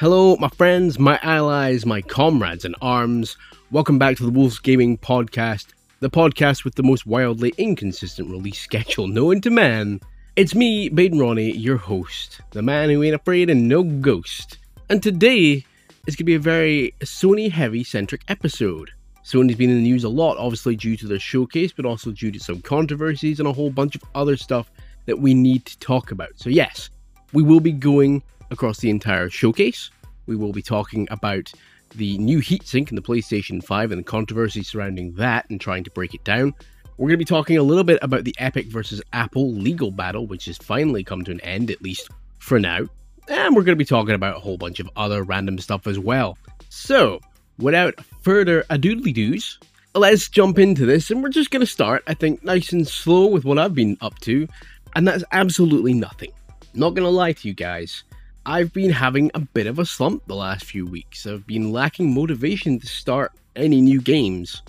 Hello, my friends, my allies, my comrades in arms. Welcome back to the Wolves Gaming Podcast, the podcast with the most wildly inconsistent release schedule known to man. It's me, Baden Ronnie, your host, the man who ain't afraid of no ghost. And today is going to be a very Sony heavy centric episode. Sony's been in the news a lot, obviously due to their showcase, but also due to some controversies and a whole bunch of other stuff that we need to talk about. So, yes, we will be going across the entire showcase. We will be talking about the new heatsink in the PlayStation 5 and the controversy surrounding that and trying to break it down. We're going to be talking a little bit about the Epic versus Apple legal battle, which has finally come to an end, at least for now. And we're going to be talking about a whole bunch of other random stuff as well. So, without further adoodly doos, let's jump into this. And we're just going to start, I think, nice and slow with what I've been up to. And that's absolutely nothing. Not going to lie to you guys. I've been having a bit of a slump the last few weeks. I've been lacking motivation to start any new games.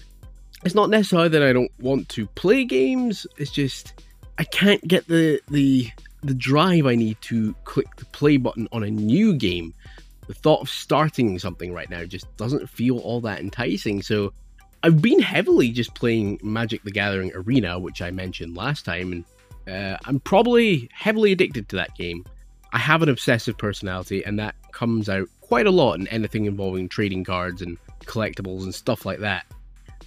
It's not necessarily that I don't want to play games, it's just I can't get the the the drive I need to click the play button on a new game. The thought of starting something right now just doesn't feel all that enticing. So I've been heavily just playing Magic the Gathering Arena, which I mentioned last time, and uh, I'm probably heavily addicted to that game. I have an obsessive personality, and that comes out quite a lot in anything involving trading cards and collectibles and stuff like that.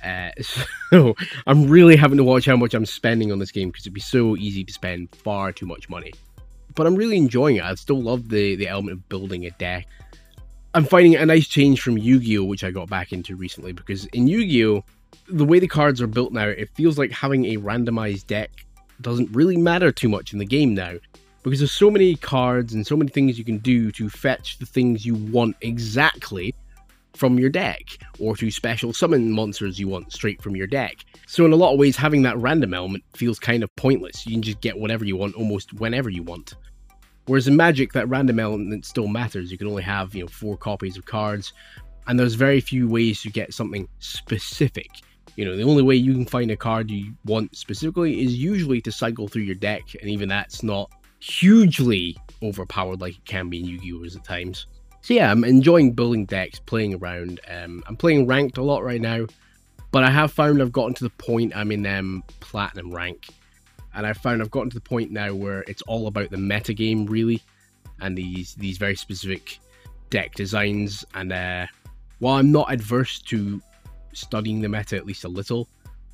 Uh, so I'm really having to watch how much I'm spending on this game because it'd be so easy to spend far too much money. But I'm really enjoying it. I still love the the element of building a deck. I'm finding a nice change from Yu-Gi-Oh, which I got back into recently because in Yu-Gi-Oh, the way the cards are built now, it feels like having a randomized deck doesn't really matter too much in the game now because there's so many cards and so many things you can do to fetch the things you want exactly from your deck or to special summon monsters you want straight from your deck. So in a lot of ways having that random element feels kind of pointless. You can just get whatever you want almost whenever you want. Whereas in Magic that random element still matters. You can only have, you know, four copies of cards and there's very few ways to get something specific. You know, the only way you can find a card you want specifically is usually to cycle through your deck, and even that's not hugely overpowered like it can be in Yu-Gi-Oh! at times. So yeah, I'm enjoying building decks, playing around. Um, I'm playing ranked a lot right now, but I have found I've gotten to the point I'm in um, platinum rank, and I've found I've gotten to the point now where it's all about the meta game really, and these these very specific deck designs. And uh, while I'm not adverse to studying the meta at least a little,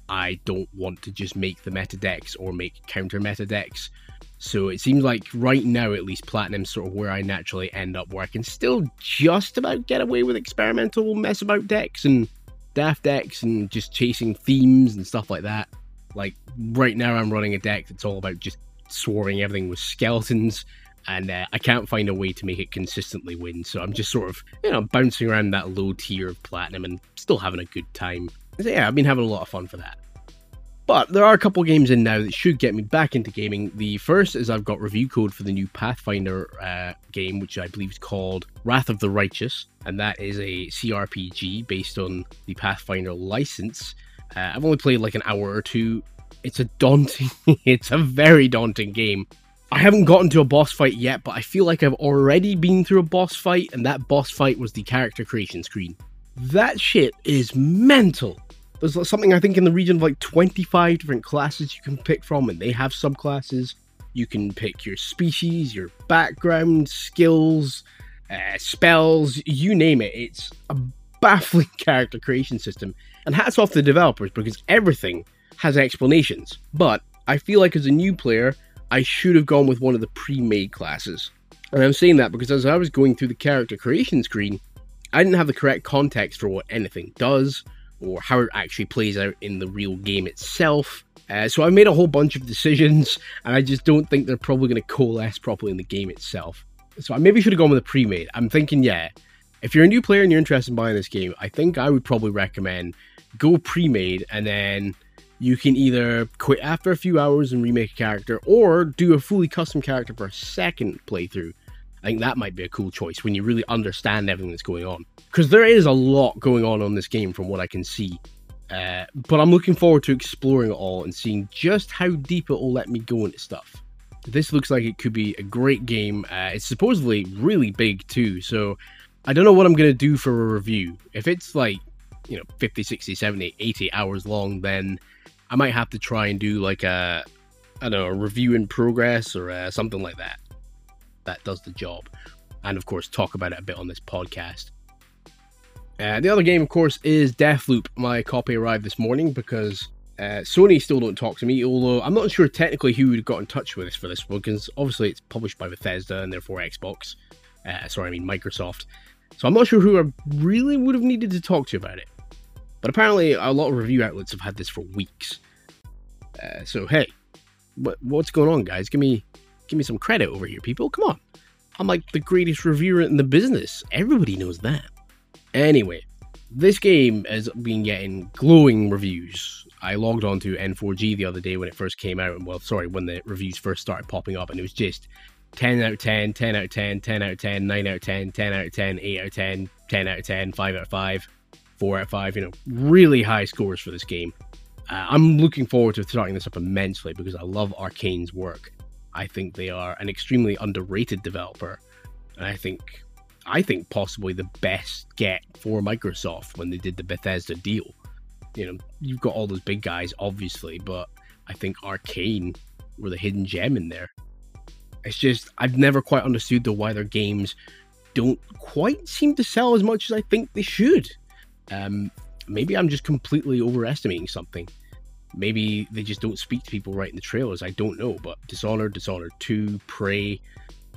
I don't want to just make the meta decks or make counter meta decks so it seems like right now, at least, Platinum's sort of where I naturally end up, where I can still just about get away with experimental mess about decks and daft decks and just chasing themes and stuff like that. Like right now, I'm running a deck that's all about just swarming everything with skeletons, and uh, I can't find a way to make it consistently win. So I'm just sort of, you know, bouncing around that low tier of Platinum and still having a good time. So yeah, I've been having a lot of fun for that. But there are a couple games in now that should get me back into gaming. The first is I've got review code for the new Pathfinder uh, game, which I believe is called Wrath of the Righteous, and that is a CRPG based on the Pathfinder license. Uh, I've only played like an hour or two. It's a daunting, it's a very daunting game. I haven't gotten to a boss fight yet, but I feel like I've already been through a boss fight, and that boss fight was the character creation screen. That shit is mental. There's something I think in the region of like 25 different classes you can pick from, and they have subclasses. You can pick your species, your background, skills, uh, spells, you name it. It's a baffling character creation system. And hats off to the developers because everything has explanations. But I feel like as a new player, I should have gone with one of the pre made classes. And I'm saying that because as I was going through the character creation screen, I didn't have the correct context for what anything does, or how it actually plays out in the real game itself. Uh, so I made a whole bunch of decisions, and I just don't think they're probably going to coalesce properly in the game itself. So I maybe should have gone with a pre-made. I'm thinking, yeah, if you're a new player and you're interested in buying this game, I think I would probably recommend go pre-made, and then you can either quit after a few hours and remake a character, or do a fully custom character for a second playthrough I think that might be a cool choice when you really understand everything that's going on. Because there is a lot going on on this game from what I can see. Uh, but I'm looking forward to exploring it all and seeing just how deep it will let me go into stuff. This looks like it could be a great game. Uh, it's supposedly really big too, so I don't know what I'm going to do for a review. If it's like, you know, 50, 60, 70, 80 hours long, then I might have to try and do like a, I don't know, a review in progress or uh, something like that. That does the job. And of course, talk about it a bit on this podcast. Uh, the other game, of course, is Deathloop. My copy arrived this morning because uh, Sony still don't talk to me, although I'm not sure technically who would got in touch with us for this one, because obviously it's published by Bethesda and therefore Xbox. Uh, sorry, I mean Microsoft. So I'm not sure who I really would have needed to talk to about it. But apparently, a lot of review outlets have had this for weeks. Uh, so hey, what, what's going on, guys? Give me, give me some credit over here, people. Come on, I'm like the greatest reviewer in the business. Everybody knows that. Anyway, this game has been getting glowing reviews. I logged on to N4G the other day when it first came out. Well, sorry, when the reviews first started popping up, and it was just 10 out of 10, 10 out of 10, 10 out of 10, 9 out of 10, 10 out of 10, 8 out of 10, 10 out of 10, 5 out of 5, 4 out of 5. You know, really high scores for this game. Uh, I'm looking forward to starting this up immensely because I love Arcane's work. I think they are an extremely underrated developer. And I think I think possibly the best get for Microsoft when they did the Bethesda deal. You know, you've got all those big guys, obviously, but I think Arcane were the hidden gem in there. It's just I've never quite understood though why their games don't quite seem to sell as much as I think they should. Um, maybe I'm just completely overestimating something. Maybe they just don't speak to people right in the trailers. I don't know. But Dishonored, Dishonored 2, Prey,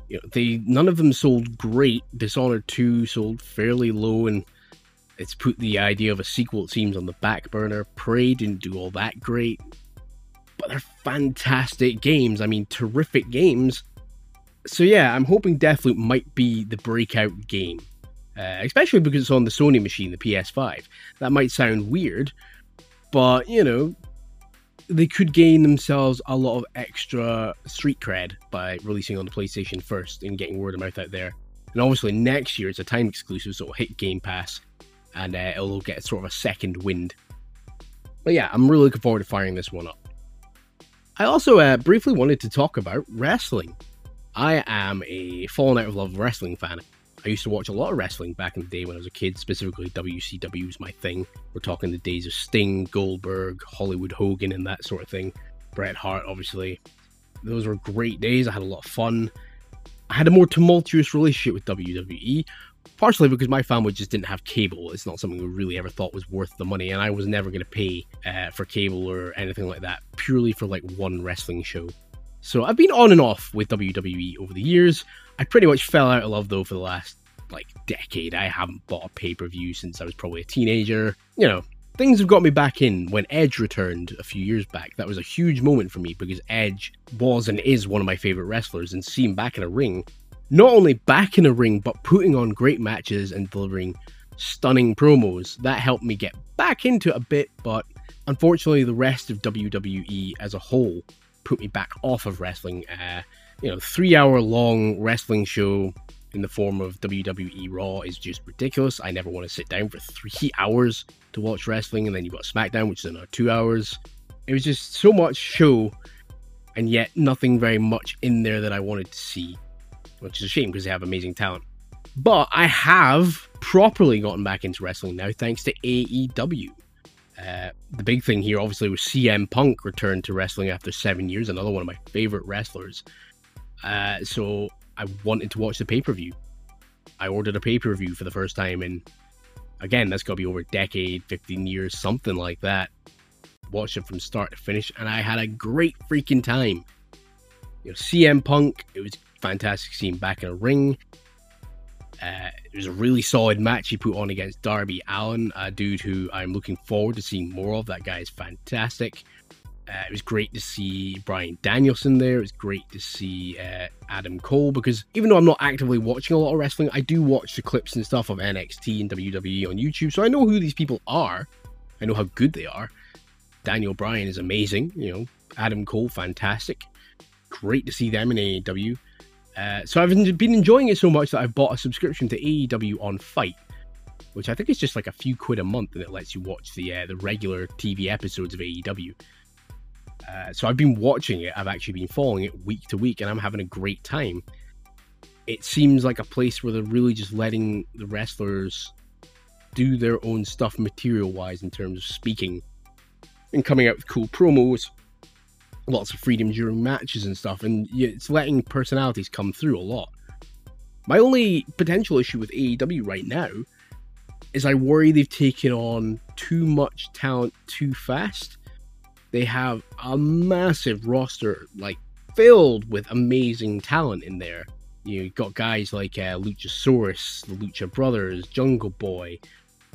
you know, they none of them sold great. Dishonored 2 sold fairly low, and it's put the idea of a sequel, it seems, on the back burner. Prey didn't do all that great, but they're fantastic games. I mean, terrific games. So yeah, I'm hoping Deathloop might be the breakout game, uh, especially because it's on the Sony machine, the PS5. That might sound weird, but you know, they could gain themselves a lot of extra street cred by releasing on the PlayStation first and getting word of mouth out there. And obviously, next year it's a time exclusive, so it'll hit Game Pass and uh, it'll get sort of a second wind. But yeah, I'm really looking forward to firing this one up. I also uh, briefly wanted to talk about wrestling. I am a fallen out of love wrestling fan. I used to watch a lot of wrestling back in the day when I was a kid, specifically WCW was my thing. We're talking the days of Sting, Goldberg, Hollywood Hogan, and that sort of thing. Bret Hart, obviously. Those were great days. I had a lot of fun. I had a more tumultuous relationship with WWE, partially because my family just didn't have cable. It's not something we really ever thought was worth the money, and I was never going to pay uh, for cable or anything like that, purely for like one wrestling show. So I've been on and off with WWE over the years. I pretty much fell out of love though for the last like decade. I haven't bought a pay per view since I was probably a teenager. You know, things have got me back in when Edge returned a few years back. That was a huge moment for me because Edge was and is one of my favorite wrestlers, and seeing back in a ring, not only back in a ring, but putting on great matches and delivering stunning promos, that helped me get back into it a bit, but unfortunately, the rest of WWE as a whole put me back off of wrestling. Uh, you know, three hour long wrestling show in the form of WWE Raw is just ridiculous. I never want to sit down for three hours to watch wrestling, and then you've got SmackDown, which is another two hours. It was just so much show, and yet nothing very much in there that I wanted to see, which is a shame because they have amazing talent. But I have properly gotten back into wrestling now thanks to AEW. Uh, the big thing here, obviously, was CM Punk returned to wrestling after seven years, another one of my favorite wrestlers. Uh, so I wanted to watch the pay per view. I ordered a pay per view for the first time, and again, that's got to be over a decade, 15 years, something like that. Watched it from start to finish, and I had a great freaking time. You know, CM Punk, it was fantastic seeing back in a ring. Uh, it was a really solid match he put on against Darby Allin, a dude who I'm looking forward to seeing more of. That guy is fantastic. Uh, it was great to see Bryan Danielson there. It was great to see uh, Adam Cole because even though I'm not actively watching a lot of wrestling, I do watch the clips and stuff of NXT and WWE on YouTube, so I know who these people are. I know how good they are. Daniel Bryan is amazing. You know, Adam Cole, fantastic. Great to see them in AEW. Uh, so I've been enjoying it so much that I've bought a subscription to AEW on FITE, which I think is just like a few quid a month, and it lets you watch the uh, the regular TV episodes of AEW. Uh, so I've been watching it. I've actually been following it week to week, and I'm having a great time. It seems like a place where they're really just letting the wrestlers do their own stuff material wise in terms of speaking and coming out with cool promos, lots of freedom during matches and stuff, and it's letting personalities come through a lot. My only potential issue with AEW right now is I worry they've taken on too much talent too fast. They have a massive roster, like filled with amazing talent in there. You know, you've got guys like uh, Luchasaurus, the Lucha Brothers, Jungle Boy,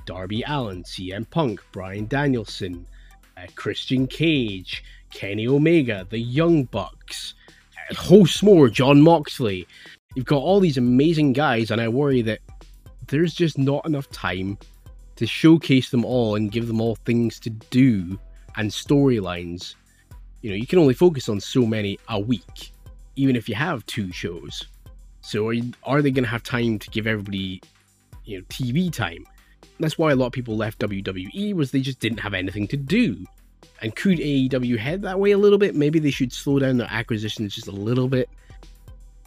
Darby Allin, CM Punk, Bryan Danielson, uh, Christian Cage, Kenny Omega, the Young Bucks, uh, host more, Jon Moxley. You've got all these amazing guys, and I worry that there's just not enough time to showcase them all and give them all things to do and storylines. You know, you can only focus on so many a week, even if you have two shows. So are, you, are they going to have time to give everybody, you know, TV time? That's why a lot of people left WWE was they just didn't have anything to do. And could AEW head that way a little bit? Maybe they should slow down their acquisitions just a little bit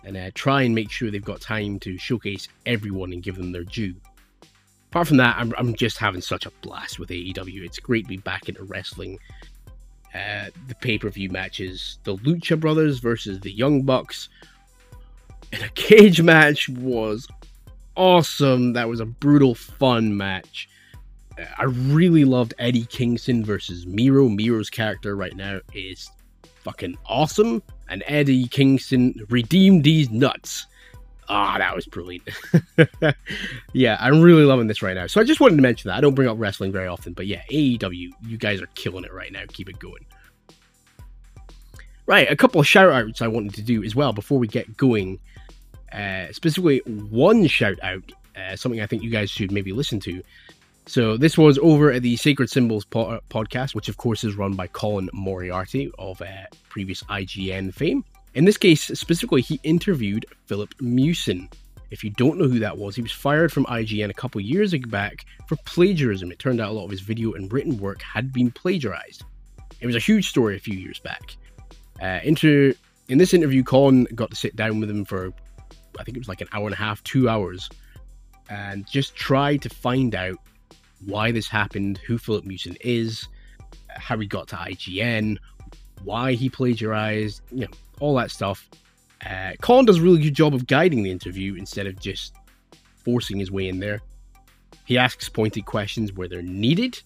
and uh, try and make sure they've got time to showcase everyone and give them their due. Apart from that, I'm, I'm just having such a blast with AEW. It's great to be back into wrestling. Uh, the pay per view matches, the Lucha Brothers versus the Young Bucks, in a cage match was awesome. That was a brutal, fun match. I really loved Eddie Kingston versus Miro. Miro's character right now is fucking awesome. And Eddie Kingston redeemed these nuts. Ah, oh, that was brilliant. yeah, I'm really loving this right now. So I just wanted to mention that. I don't bring up wrestling very often, but yeah, AEW, you guys are killing it right now. Keep it going. Right, a couple of shout outs I wanted to do as well before we get going. Uh, specifically, one shout out, uh, something I think you guys should maybe listen to. So this was over at the Sacred Symbols po- podcast, which of course is run by Colin Moriarty of uh, previous IGN fame. In this case, specifically, he interviewed Filip Miucin. If you don't know who that was, he was fired from IGN a couple years back for plagiarism. It turned out a lot of his video and written work had been plagiarized. It was a huge story a few years back. Uh, inter- in this interview, Colin got to sit down with him for, I think it was like an hour and a half, two hours, and just try to find out why this happened, who Filip Miucin is, how he got to IGN, why he plagiarized, you know, all that stuff. Uh, Colin does a really good job of guiding the interview instead of just forcing his way in there. He asks pointed questions where they're needed,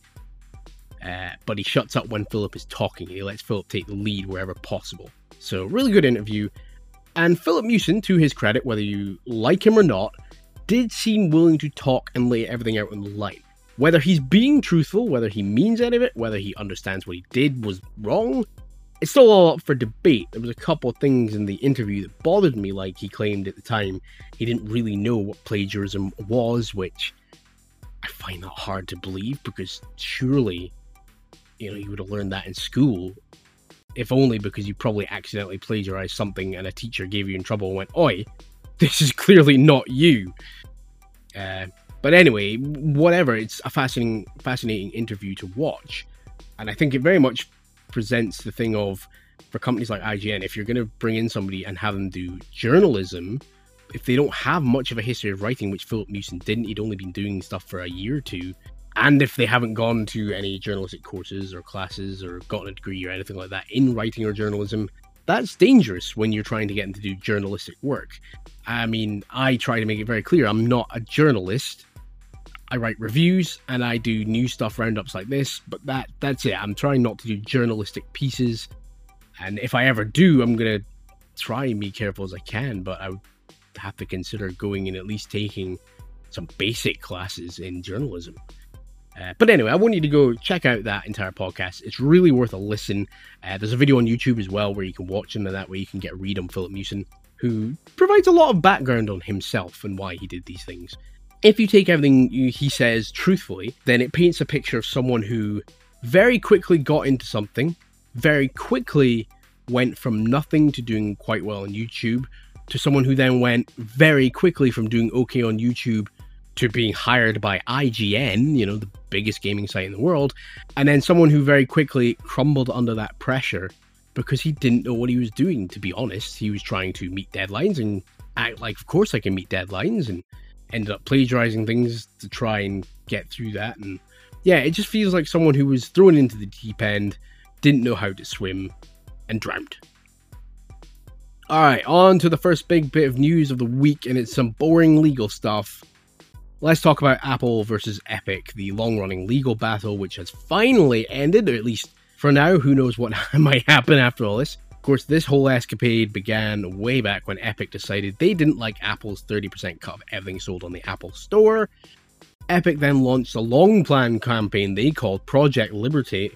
uh, but he shuts up when Filip is talking. He lets Filip take the lead wherever possible. So, really good interview. And Filip Miucin, to his credit, whether you like him or not, did seem willing to talk and lay everything out on the line. Whether he's being truthful, whether he means any of it, whether he understands what he did was wrong, it's still all up for debate. There was a couple of things in the interview that bothered me, like he claimed at the time he didn't really know what plagiarism was, which I find that hard to believe because surely, you know, you would have learned that in school, if only because you probably accidentally plagiarized something and a teacher gave you in trouble and went, "Oi, this is clearly not you." Uh, but anyway, whatever. It's a fascinating, fascinating interview to watch, and I think it very much presents the thing of for companies like IGN, if you're going to bring in somebody and have them do journalism, if they don't have much of a history of writing, which Filip Miucin didn't, he'd only been doing stuff for a year or two, and if they haven't gone to any journalistic courses or classes or gotten a degree or anything like that in writing or journalism, that's dangerous when you're trying to get them to do journalistic work. I mean, I try to make it very clear I'm not a journalist. I write reviews and I do new stuff roundups like this, but that that's it. I'm trying not to do journalistic pieces, and if I ever do, I'm gonna try and be careful as I can. But I would have to consider going and at least taking some basic classes in journalism. Uh, but anyway, I want you to go check out that entire podcast. It's really worth a listen. Uh, there's a video on YouTube as well where you can watch him, and that way you can get a read on Filip Miucin, who provides a lot of background on himself and why he did these things if you take everything he says truthfully, then it paints a picture of someone who very quickly got into something, very quickly went from nothing to doing quite well on YouTube, to someone who then went very quickly from doing okay on YouTube to being hired by IGN, you know, the biggest gaming site in the world, and then someone who very quickly crumbled under that pressure because he didn't know what he was doing, to be honest. He was trying to meet deadlines and act like, of course, I can meet deadlines, and ended up plagiarizing things to try and get through that. And yeah, it just feels like someone who was thrown into the deep end, didn't know how to swim, and drowned. Alright, on to the first big bit of news of the week, and it's some boring legal stuff. Let's talk about Apple versus Epic, the long running legal battle, which has finally ended, or at least for now, who knows what might happen after all this. Of course, this whole escapade began way back when Epic decided they didn't like Apple's 30% cut of everything sold on the Apple Store. Epic then launched a long planned campaign they called Project Liberty,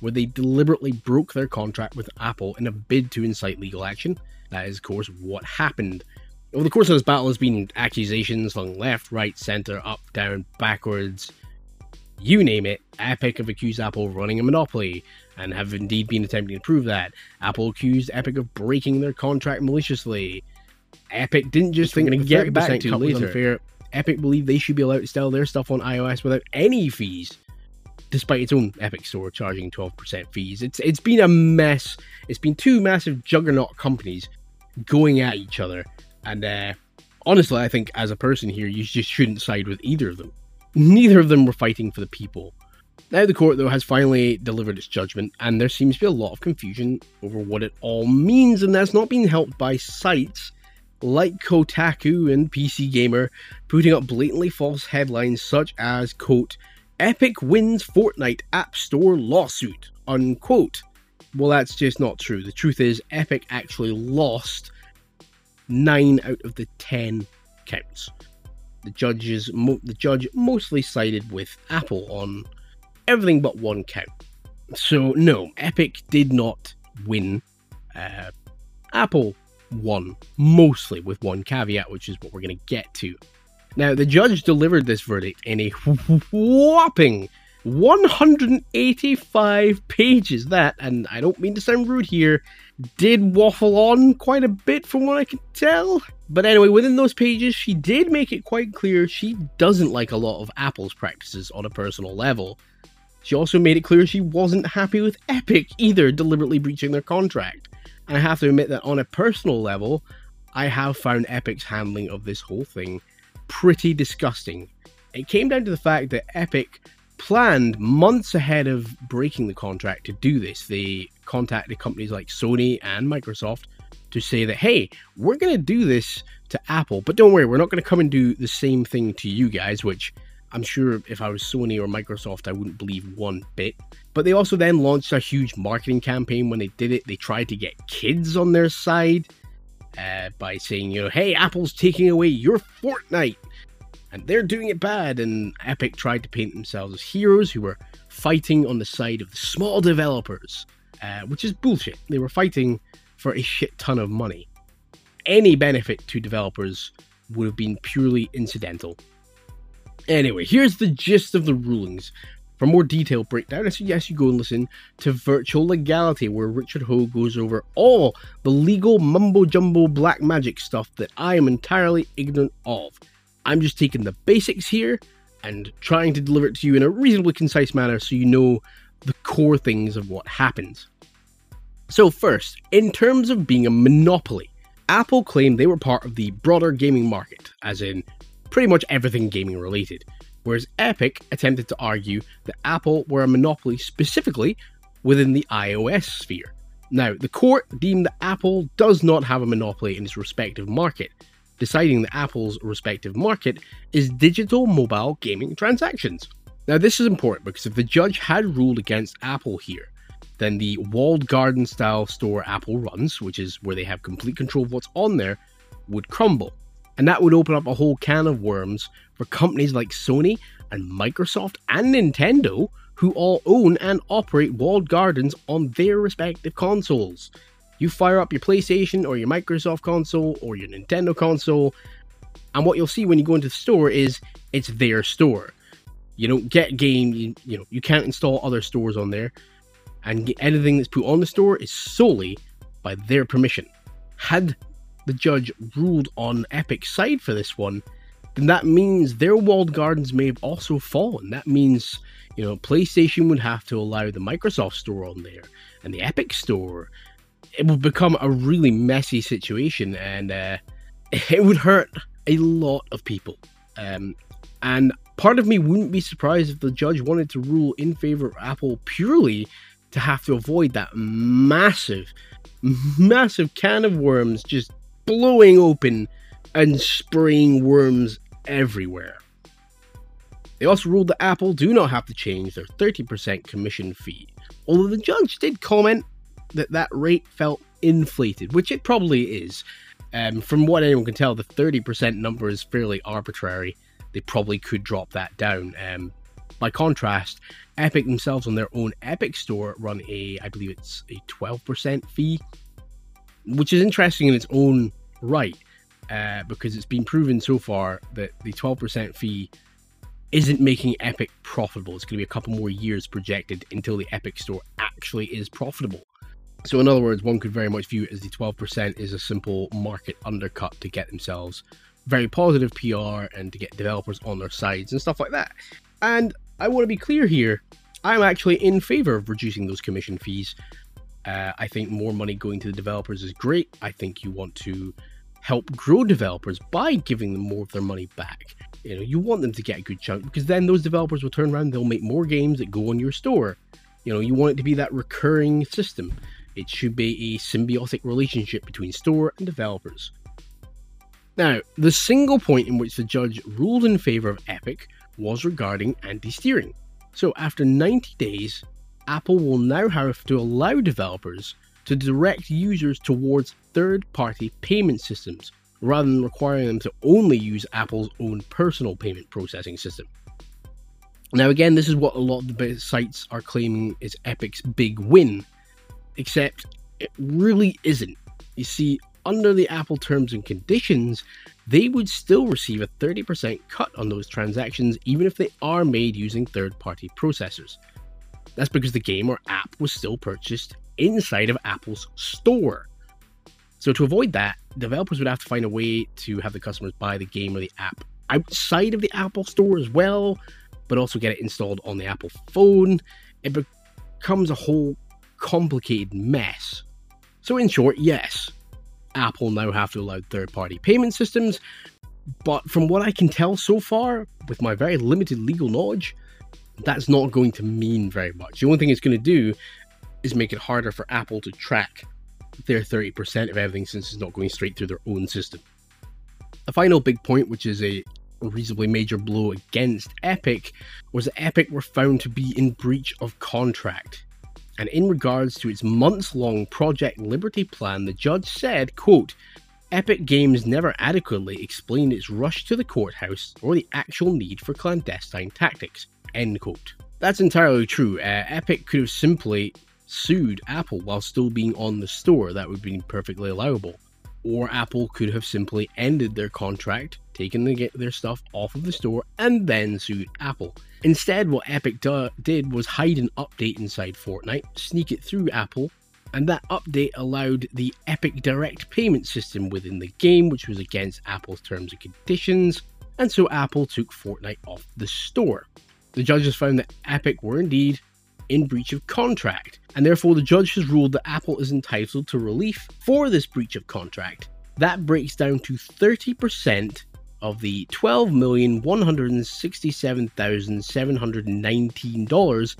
where they deliberately broke their contract with Apple in a bid to incite legal action. That is, of course, what happened. Over the course of this battle, there's been accusations from left, right, center, up, down, backwards, you name it, Epic have accused Apple of running a monopoly and have indeed been attempting to prove that. Apple accused Epic of breaking their contract maliciously. Epic didn't just think to get back to later. Unfair. Epic believed they should be allowed to sell their stuff on iOS without any fees, despite its own Epic Store charging 12% fees. It's it's been a mess. It's been two massive juggernaut companies going at each other, and uh, honestly, I think as a person here, you just shouldn't side with either of them. Neither of them were fighting for the people. Now, the court, though, has finally delivered its judgment, and there seems to be a lot of confusion over what it all means, and that's not being helped by sites like Kotaku and PC Gamer putting up blatantly false headlines such as, quote, Epic wins Fortnite App Store lawsuit, unquote. Well, that's just not true. The truth is, Epic actually lost 9 out of the 10 counts the judges mo- the judge mostly sided with Apple on everything but one count. So no, Epic did not win. Uh, Apple won mostly with one caveat, which is what we're going to get to. Now, the judge delivered this verdict in a whopping 185 pages. That, and I don't mean to sound rude here, did waffle on quite a bit from what I can tell. But anyway, within those pages, she did make it quite clear she doesn't like a lot of Apple's practices on a personal level. She also made it clear she wasn't happy with Epic either, deliberately breaching their contract. And I have to admit that on a personal level, I have found Epic's handling of this whole thing pretty disgusting. It came down to the fact that Epic planned months ahead of breaking the contract to do this. They contacted companies like Sony and Microsoft to say that, hey, we're going to do this to Apple, but don't worry, we're not going to come and do the same thing to you guys, which I'm sure if I was Sony or Microsoft, I wouldn't believe one bit. But they also then launched a huge marketing campaign when they did it. They tried to get kids on their side uh, by saying, you know, hey, Apple's taking away your Fortnite and they're doing it bad. And Epic tried to paint themselves as heroes who were fighting on the side of the small developers, uh, which is bullshit. They were fighting for a shit ton of money. Any benefit to developers would have been purely incidental. Anyway, here's the gist of the rulings. For more detailed breakdown, I suggest you go and listen to Virtual Legality, where Richard Hoeg goes over all the legal mumbo jumbo black magic stuff that I am entirely ignorant of. I'm just taking the basics here and trying to deliver it to you in a reasonably concise manner so you know the core things of what happens. So, first, in terms of being a monopoly, Apple claimed they were part of the broader gaming market, as in pretty much everything gaming related, whereas Epic attempted to argue that Apple were a monopoly specifically within the iOS sphere. Now, the court deemed that Apple does not have a monopoly in its respective market, deciding that Apple's respective market is digital mobile gaming transactions. Now, this is important because if the judge had ruled against Apple here, then the walled garden style store Apple runs, which is where they have complete control of what's on there, would crumble. And that would open up a whole can of worms for companies like Sony and Microsoft and Nintendo, who all own and operate walled gardens on their respective consoles. You fire up your PlayStation or your Microsoft console or your Nintendo console, and what you'll see when you go into the store is it's their store. You don't get game, you, you know, you can't install other stores on there and anything that's put on the store is solely by their permission. Had the judge ruled on Epic's side for this one, then that means their walled gardens may have also fallen. That means, you know, PlayStation would have to allow the Microsoft Store on there and the Epic Store. It would become a really messy situation and uh, it would hurt a lot of people. Um, and part of me wouldn't be surprised if the judge wanted to rule in favor of Apple purely to have to avoid that massive, massive can of worms just blowing open and spraying worms everywhere. They also ruled that Apple do not have to change their 30% commission fee, although the judge did comment that that rate felt inflated, which it probably is. Um, from what anyone can tell, the 30% number is fairly arbitrary. They probably could drop that down. Um, by contrast, Epic themselves on their own Epic store run a, I believe it's a 12% fee, which is interesting in its own right, uh, because it's been proven so far that the 12% fee isn't making Epic profitable. It's going to be a couple more years projected until the Epic store actually is profitable. So, in other words, one could very much view it as the 12% is a simple market undercut to get themselves very positive PR and to get developers on their sides and stuff like that. And I want to be clear here I'm actually in favor of reducing those commission fees. Uh, I think more money going to the developers is great. I think you want to help grow developers by giving them more of their money back. You know, you want them to get a good chunk because then those developers will turn around, they'll make more games that go on your store. You know, you want it to be that recurring system. It should be a symbiotic relationship between store and developers. Now, the single point in which the judge ruled in favor of Epic was regarding anti steering. So, after 90 days, Apple will now have to allow developers to direct users towards third party payment systems rather than requiring them to only use Apple's own personal payment processing system. Now, again, this is what a lot of the sites are claiming is Epic's big win, except it really isn't. You see, under the Apple terms and conditions, they would still receive a 30% cut on those transactions, even if they are made using third party processors. That's because the game or app was still purchased inside of Apple's store. So, to avoid that, developers would have to find a way to have the customers buy the game or the app outside of the Apple store as well, but also get it installed on the Apple phone. It becomes a whole complicated mess. So, in short, yes, Apple now have to allow third party payment systems. But from what I can tell so far, with my very limited legal knowledge, that's not going to mean very much. The only thing it's going to do is make it harder for Apple to track their 30% of everything since it's not going straight through their own system. A final big point, which is a reasonably major blow against Epic, was that Epic were found to be in breach of contract and in regards to its months-long Project Liberty plan, the judge said, quote, Epic Games never adequately explained its rush to the courthouse or the actual need for clandestine tactics. End quote. That's entirely true. Uh, Epic could have simply sued Apple while still being on the store. That would be perfectly allowable. Or Apple could have simply ended their contract, taken the, their stuff off of the store, and then sued Apple. Instead, what Epic do- did was hide an update inside Fortnite, sneak it through Apple, and that update allowed the Epic Direct payment system within the game, which was against Apple's terms and conditions, and so Apple took Fortnite off the store. The judges found that Epic were indeed in breach of contract, and therefore the judge has ruled that Apple is entitled to relief for this breach of contract. That breaks down to 30% of the $12,167,719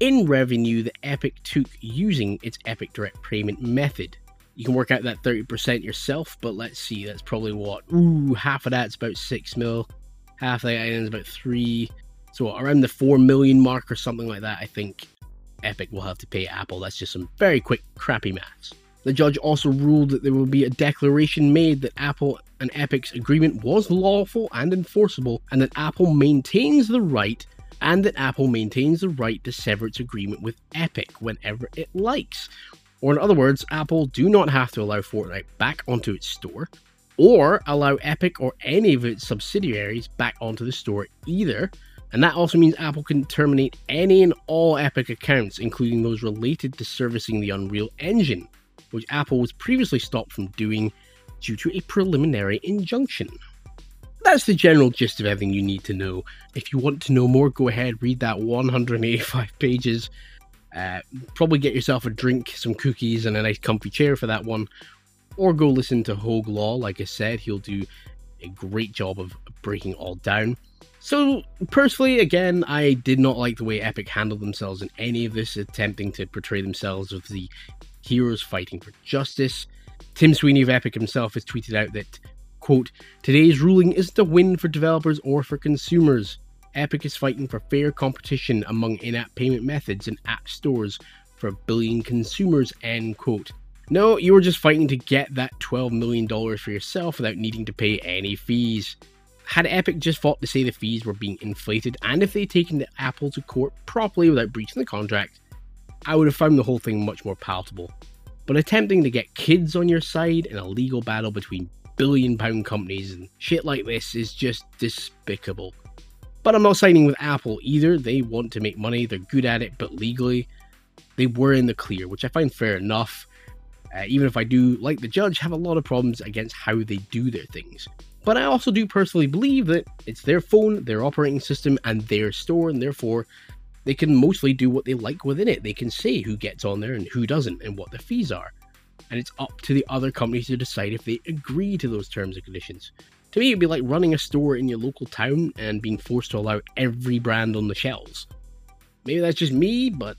in revenue that Epic took using its Epic Direct Payment method. You can work out that 30% yourself, but let's see, that's probably what? Ooh, half of that's about 6 mil, half of that is about 3. So around the 4 million mark or something like that, I think Epic will have to pay Apple. That's just some very quick, crappy maths. The judge also ruled that there will be a declaration made that Apple and Epic's agreement was lawful and enforceable, and that Apple maintains the right and that Apple maintains the right to sever its agreement with Epic whenever it likes. Or in other words, Apple do not have to allow Fortnite back onto its store, or allow Epic or any of its subsidiaries back onto the store either. And that also means Apple can terminate any and all Epic accounts, including those related to servicing the Unreal Engine which Apple was previously stopped from doing due to a preliminary injunction. That's the general gist of everything you need to know. If you want to know more, go ahead, read that 185 pages. Uh, probably get yourself a drink, some cookies, and a nice comfy chair for that one. Or go listen to Hoeg Law. Like I said, he'll do a great job of breaking all down. So, personally, again, I did not like the way Epic handled themselves in any of this, attempting to portray themselves as the heroes fighting for justice. Tim Sweeney of Epic himself has tweeted out that, quote, today's ruling isn't a win for developers or for consumers. Epic is fighting for fair competition among in app payment methods and app stores for a billion consumers, end quote. No, you were just fighting to get that $12 million for yourself without needing to pay any fees. Had Epic just fought to say the fees were being inflated, and if they'd taken the Apple to court properly without breaching the contract, I would have found the whole thing much more palatable. But attempting to get kids on your side in a legal battle between billion pound companies and shit like this is just despicable. But I'm not siding with Apple either. They want to make money, they're good at it, but legally, they were in the clear, which I find fair enough. Uh, even if I do, like the judge, have a lot of problems against how they do their things. But I also do personally believe that it's their phone, their operating system, and their store, and therefore they can mostly do what they like within it. They can say who gets on there and who doesn't, and what the fees are. And it's up to the other companies to decide if they agree to those terms and conditions. To me, it'd be like running a store in your local town and being forced to allow every brand on the shelves. Maybe that's just me, but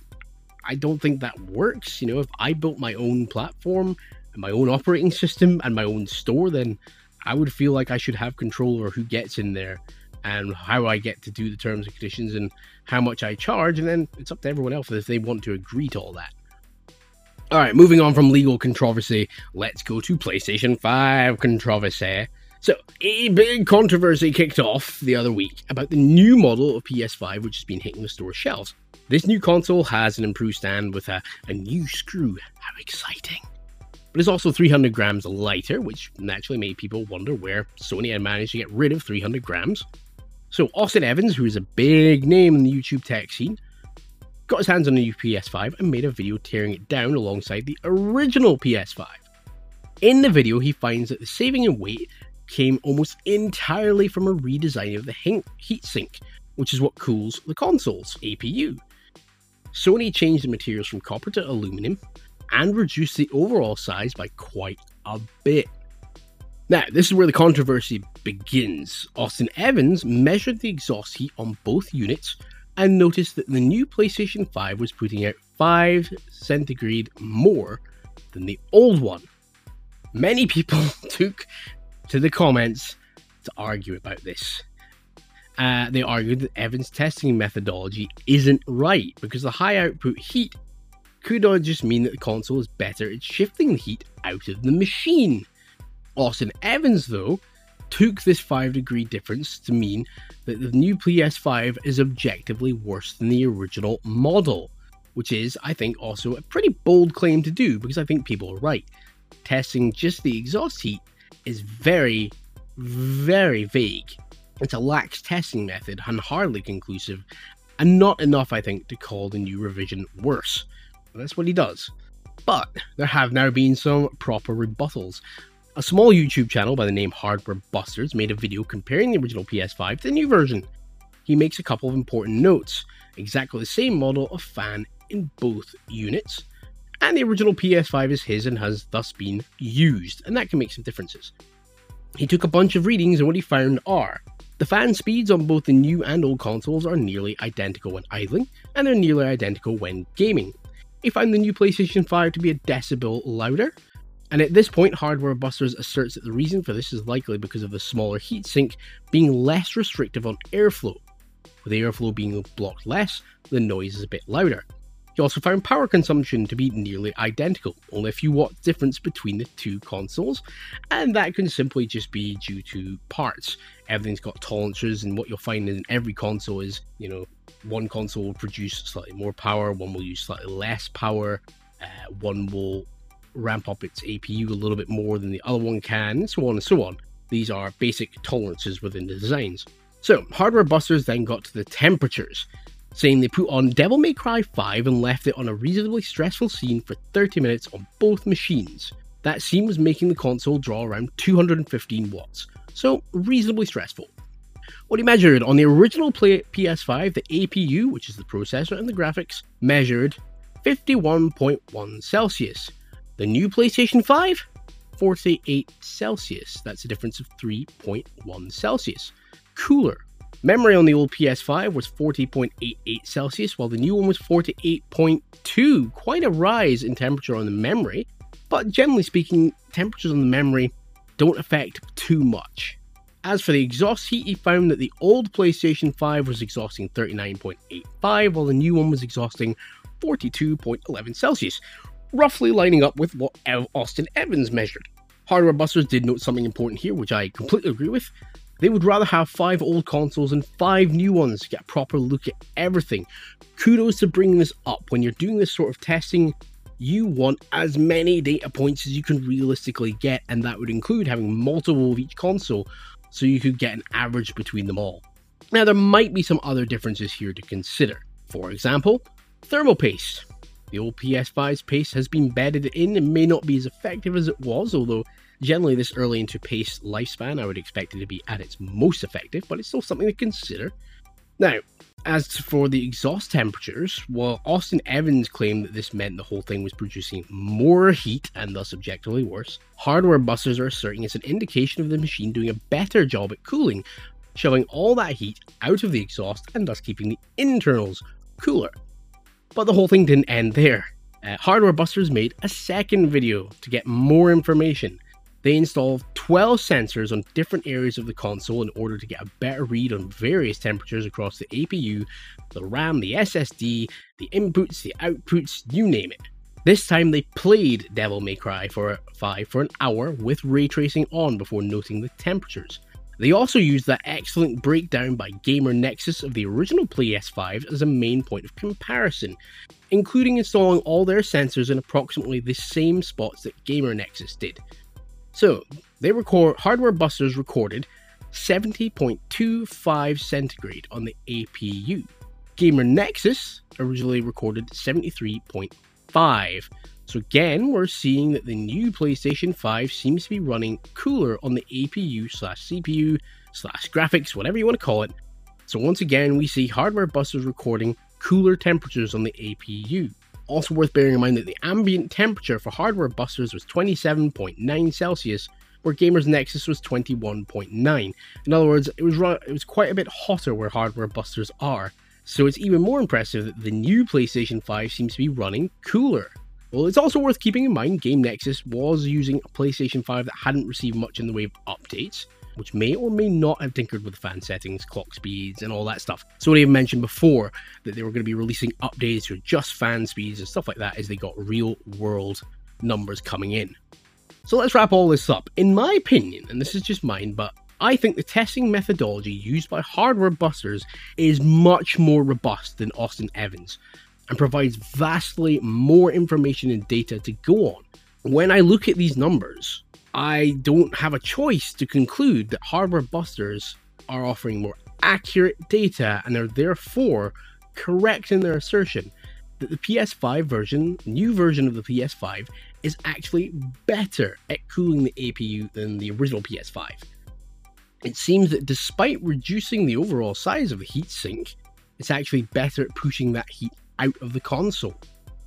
I don't think that works. You know, if I built my own platform and my own operating system and my own store, then I would feel like I should have control over who gets in there and how I get to do the terms and conditions and how much I charge. And then it's up to everyone else if they want to agree to all that. All right, moving on from legal controversy, let's go to PlayStation 5 controversy. So, a big controversy kicked off the other week about the new model of PS5 which has been hitting the store shelves. This new console has an improved stand with a, a new screw. How exciting! But it's also 300 grams lighter, which naturally made people wonder where Sony had managed to get rid of 300 grams. So, Austin Evans, who is a big name in the YouTube tech scene, got his hands on a new PS5 and made a video tearing it down alongside the original PS5. In the video, he finds that the saving in weight came almost entirely from a redesign of the heatsink, which is what cools the console's APU. Sony changed the materials from copper to aluminum and reduced the overall size by quite a bit. Now, this is where the controversy begins. Austin Evans measured the exhaust heat on both units and noticed that the new PlayStation 5 was putting out 5 centigrade more than the old one. Many people took to the comments to argue about this. Uh, they argued that Evans' testing methodology isn't right because the high output heat could not just mean that the console is better at shifting the heat out of the machine. Austin Evans, though, took this 5 degree difference to mean that the new PS5 is objectively worse than the original model, which is, I think, also a pretty bold claim to do because I think people are right. Testing just the exhaust heat is very, very vague. It's a lax testing method and hardly conclusive, and not enough, I think, to call the new revision worse. That's what he does. But there have now been some proper rebuttals. A small YouTube channel by the name Hardware Busters made a video comparing the original PS5 to the new version. He makes a couple of important notes. Exactly the same model of fan in both units, and the original PS5 is his and has thus been used, and that can make some differences. He took a bunch of readings, and what he found are the fan speeds on both the new and old consoles are nearly identical when idling, and they're nearly identical when gaming. He found the new PlayStation 5 to be a decibel louder, and at this point, Hardware Busters asserts that the reason for this is likely because of the smaller heatsink being less restrictive on airflow. With airflow being blocked less, the noise is a bit louder. He also found power consumption to be nearly identical, only a few watts difference between the two consoles, and that can simply just be due to parts. Everything's got tolerances, and what you'll find in every console is, you know, one console will produce slightly more power, one will use slightly less power, uh, one will ramp up its APU a little bit more than the other one can, and so on and so on. These are basic tolerances within the designs. So, hardware busters then got to the temperatures saying they put on Devil May Cry 5 and left it on a reasonably stressful scene for 30 minutes on both machines. That scene was making the console draw around 215 watts, so reasonably stressful. What he measured on the original PS5, the APU, which is the processor and the graphics, measured 51.1 Celsius. The new PlayStation 5, 48 Celsius. That's a difference of 3.1 Celsius. Cooler. Memory on the old PS5 was 40.88 Celsius, while the new one was 48.2. Quite a rise in temperature on the memory, but generally speaking, temperatures on the memory don't affect too much. As for the exhaust heat, he found that the old PlayStation 5 was exhausting 39.85, while the new one was exhausting 42.11 Celsius, roughly lining up with what Austin Evans measured. Hardware Busters did note something important here, which I completely agree with. They would rather have five old consoles and five new ones to get a proper look at everything. Kudos to bringing this up. When you're doing this sort of testing, you want as many data points as you can realistically get, and that would include having multiple of each console so you could get an average between them all. Now, there might be some other differences here to consider. For example, thermal paste. The old PS5's paste has been bedded in and may not be as effective as it was, although generally this early into paste lifespan I would expect it to be at its most effective, but it's still something to consider. Now, as for the exhaust temperatures, while Austin Evans claimed that this meant the whole thing was producing more heat and thus objectively worse, hardware busters are asserting it's an indication of the machine doing a better job at cooling, shoving all that heat out of the exhaust and thus keeping the internals cooler. But the whole thing didn't end there. Uh, Hardware Busters made a second video to get more information. They installed 12 sensors on different areas of the console in order to get a better read on various temperatures across the APU, the RAM, the SSD, the inputs, the outputs, you name it. This time they played Devil May Cry for 5 for an hour with ray tracing on before noting the temperatures. They also used that excellent breakdown by Gamer Nexus of the original PS5 as a main point of comparison, including installing all their sensors in approximately the same spots that Gamer Nexus did. So, they record hardware busters recorded 70.25 centigrade on the APU. Gamer Nexus originally recorded 73.5 so again, we're seeing that the new PlayStation 5 seems to be running cooler on the APU slash CPU slash graphics, whatever you want to call it. So once again, we see hardware busters recording cooler temperatures on the APU. Also worth bearing in mind that the ambient temperature for hardware busters was 27.9 Celsius, where Gamers Nexus was 21.9. In other words, it was it was quite a bit hotter where hardware busters are. So it's even more impressive that the new PlayStation 5 seems to be running cooler. Well, it's also worth keeping in mind Game Nexus was using a PlayStation 5 that hadn't received much in the way of updates, which may or may not have tinkered with fan settings, clock speeds, and all that stuff. So, I mentioned before that they were going to be releasing updates to adjust fan speeds and stuff like that as they got real world numbers coming in. So, let's wrap all this up. In my opinion, and this is just mine, but I think the testing methodology used by hardware busters is much more robust than Austin Evans and provides vastly more information and data to go on. When I look at these numbers, I don't have a choice to conclude that hardware busters are offering more accurate data and are therefore correct in their assertion that the PS5 version, new version of the PS5, is actually better at cooling the APU than the original PS5. It seems that despite reducing the overall size of the heatsink, it's actually better at pushing that heat out of the console.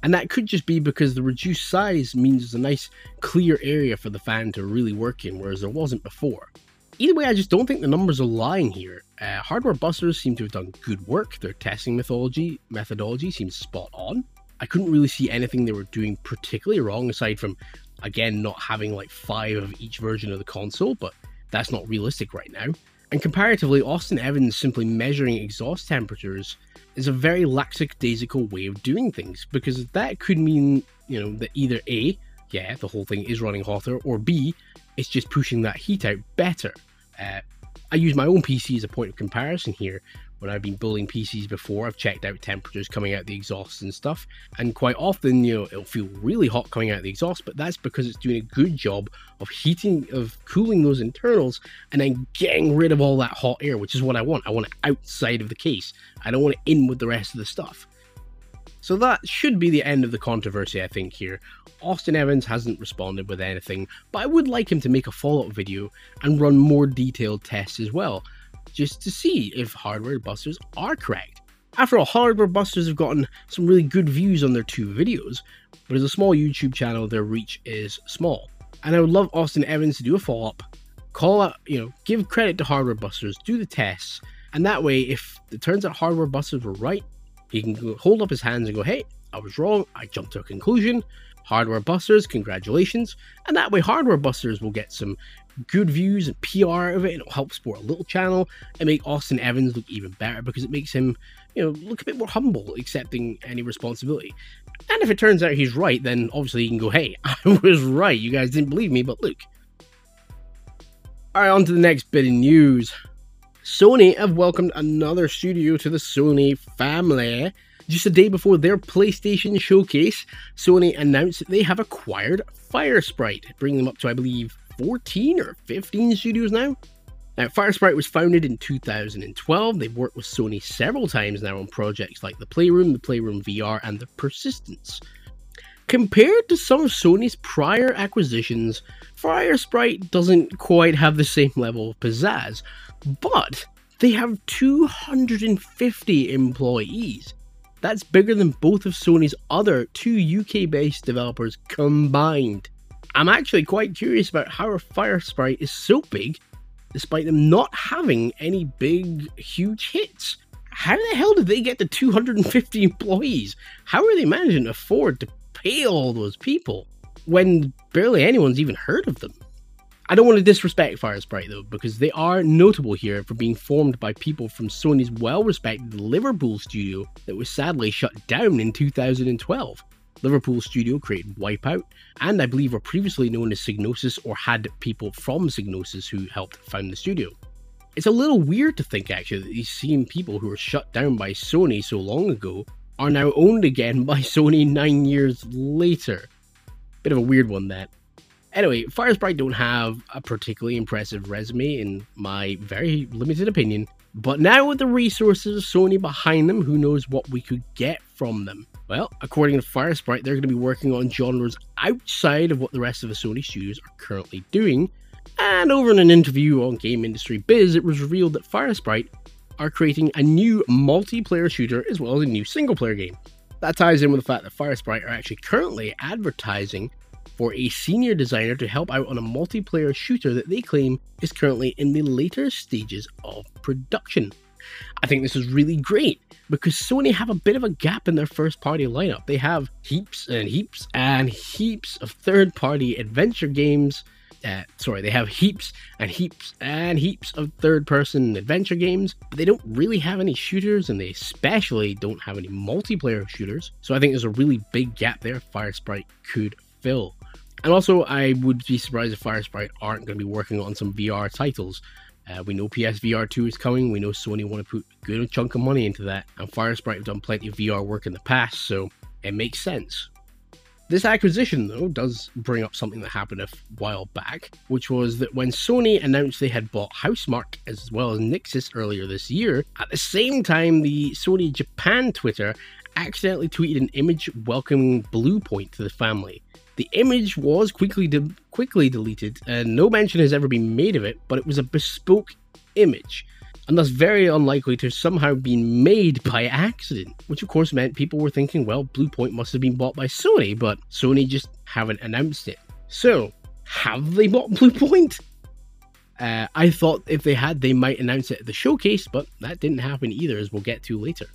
And that could just be because the reduced size means there's a nice clear area for the fan to really work in, whereas there wasn't before. Either way, I just don't think the numbers are lying here. Uh, hardware busters seem to have done good work. Their testing methodology methodology seems spot on. I couldn't really see anything they were doing particularly wrong, aside from again not having like five of each version of the console, but that's not realistic right now. And comparatively, Austin Evans simply measuring exhaust temperatures is a very lackadaisical way of doing things because that could mean, you know, that either A, yeah, the whole thing is running hotter, or B, it's just pushing that heat out better. Uh, I use my own PC as a point of comparison here, when I've been building PCs before, I've checked out temperatures coming out the exhaust and stuff. And quite often, you know, it'll feel really hot coming out the exhaust, but that's because it's doing a good job of heating, of cooling those internals and then getting rid of all that hot air, which is what I want. I want it outside of the case. I don't want it in with the rest of the stuff. So that should be the end of the controversy, I think, here. Austin Evans hasn't responded with anything, but I would like him to make a follow up video and run more detailed tests as well, just to see if hardware busters are correct. After all, hardware busters have gotten some really good views on their two videos, but as a small YouTube channel, their reach is small. And I would love Austin Evans to do a follow up, call out, you know, give credit to hardware busters, do the tests, and that way, if it turns out hardware busters were right, he can hold up his hands and go, hey, I was wrong, I jumped to a conclusion. Hardware Busters, congratulations. And that way, Hardware Busters will get some good views and PR of it, and it'll help support a little channel and make Austin Evans look even better because it makes him, you know, look a bit more humble, accepting any responsibility. And if it turns out he's right, then obviously he can go, hey, I was right. You guys didn't believe me, but look. Alright, on to the next bit of news. Sony have welcomed another studio to the Sony family. Just a day before their PlayStation showcase, Sony announced that they have acquired Firesprite, bringing them up to, I believe, 14 or 15 studios now. Now, Firesprite was founded in 2012. They've worked with Sony several times now on projects like the Playroom, the Playroom VR, and the Persistence. Compared to some of Sony's prior acquisitions, Firesprite doesn't quite have the same level of pizzazz, but they have 250 employees. That's bigger than both of Sony's other two UK based developers combined. I'm actually quite curious about how Firesprite is so big despite them not having any big, huge hits. How the hell did they get to 250 employees? How are they managing to afford to pay all those people when barely anyone's even heard of them? I don't want to disrespect Firesprite though, because they are notable here for being formed by people from Sony's well respected Liverpool studio that was sadly shut down in 2012. Liverpool studio created Wipeout, and I believe were previously known as Psygnosis or had people from Psygnosis who helped found the studio. It's a little weird to think actually that these same people who were shut down by Sony so long ago are now owned again by Sony nine years later. Bit of a weird one that. Anyway, Firesprite don't have a particularly impressive resume in my very limited opinion, but now with the resources of Sony behind them, who knows what we could get from them. Well, according to Firesprite, they're going to be working on genres outside of what the rest of the Sony studios are currently doing. And over in an interview on Game Industry Biz, it was revealed that Firesprite are creating a new multiplayer shooter as well as a new single player game. That ties in with the fact that Firesprite are actually currently advertising for a senior designer to help out on a multiplayer shooter that they claim is currently in the later stages of production. I think this is really great because Sony have a bit of a gap in their first party lineup. They have heaps and heaps and heaps of third party adventure games. Uh, sorry, they have heaps and heaps and heaps of third person adventure games, but they don't really have any shooters and they especially don't have any multiplayer shooters. So I think there's a really big gap there Firesprite could fill. And also, I would be surprised if Firesprite aren't going to be working on some VR titles. Uh, we know PSVR 2 is coming. We know Sony want to put a good chunk of money into that. And Firesprite have done plenty of VR work in the past, so it makes sense. This acquisition, though, does bring up something that happened a while back, which was that when Sony announced they had bought Housemarque as well as Nixxes earlier this year, at the same time, the Sony Japan Twitter accidentally tweeted an image welcoming Bluepoint to the family. The image was quickly de- quickly deleted, and no mention has ever been made of it. But it was a bespoke image, and thus very unlikely to have somehow been made by accident. Which of course meant people were thinking, well, Bluepoint must have been bought by Sony, but Sony just haven't announced it. So, have they bought Bluepoint? Uh, I thought if they had, they might announce it at the showcase, but that didn't happen either, as we'll get to later.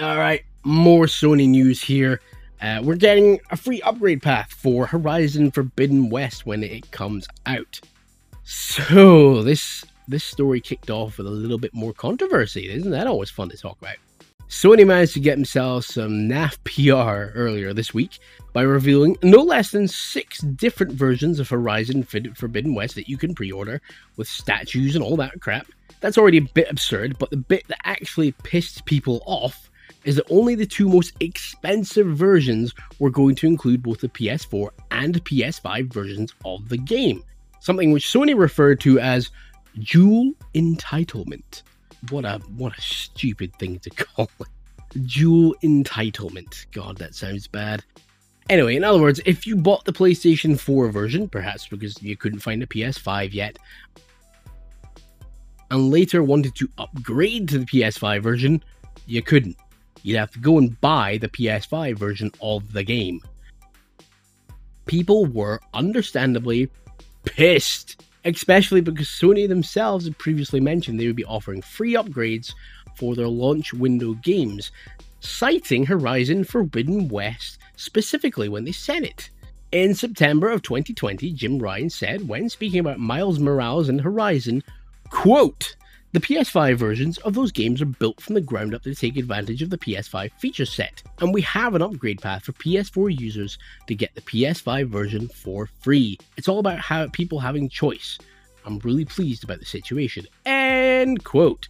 All right, more Sony news here. Uh, we're getting a free upgrade path for Horizon Forbidden West when it comes out. So this this story kicked off with a little bit more controversy. Isn't that always fun to talk about? Sony managed to get themselves some NAF PR earlier this week by revealing no less than six different versions of Horizon Forbidden West that you can pre-order with statues and all that crap. That's already a bit absurd, but the bit that actually pissed people off is that only the two most expensive versions were going to include both the PS4 and PS5 versions of the game, something which Sony referred to as dual entitlement. What a what a stupid thing to call it. dual entitlement. God, that sounds bad. Anyway, in other words, if you bought the PlayStation 4 version, perhaps because you couldn't find a PS5 yet, and later wanted to upgrade to the PS5 version, you couldn't. You'd have to go and buy the PS5 version of the game. People were understandably pissed, especially because Sony themselves had previously mentioned they would be offering free upgrades for their launch window games, citing Horizon Forbidden West specifically when they said it. In September of 2020, Jim Ryan said, when speaking about Miles Morales and Horizon, quote, the PS5 versions of those games are built from the ground up to take advantage of the PS5 feature set, and we have an upgrade path for PS4 users to get the PS5 version for free. It's all about how people having choice. I'm really pleased about the situation. End quote.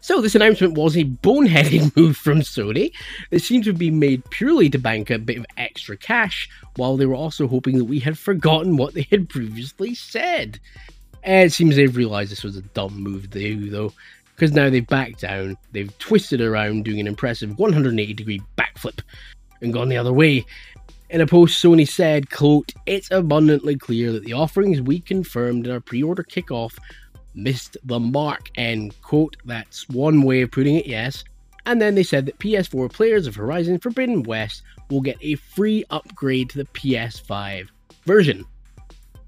So, this announcement was a boneheaded move from Sony It seemed to be made purely to bank a bit of extra cash, while they were also hoping that we had forgotten what they had previously said. And it seems they've realised this was a dumb move to do, though, because now they've backed down, they've twisted around doing an impressive 180 degree backflip and gone the other way. In a post, Sony said, quote, It's abundantly clear that the offerings we confirmed in our pre-order kickoff missed the mark, end quote. That's one way of putting it, yes. And then they said that PS4 players of Horizon Forbidden West will get a free upgrade to the PS5 version.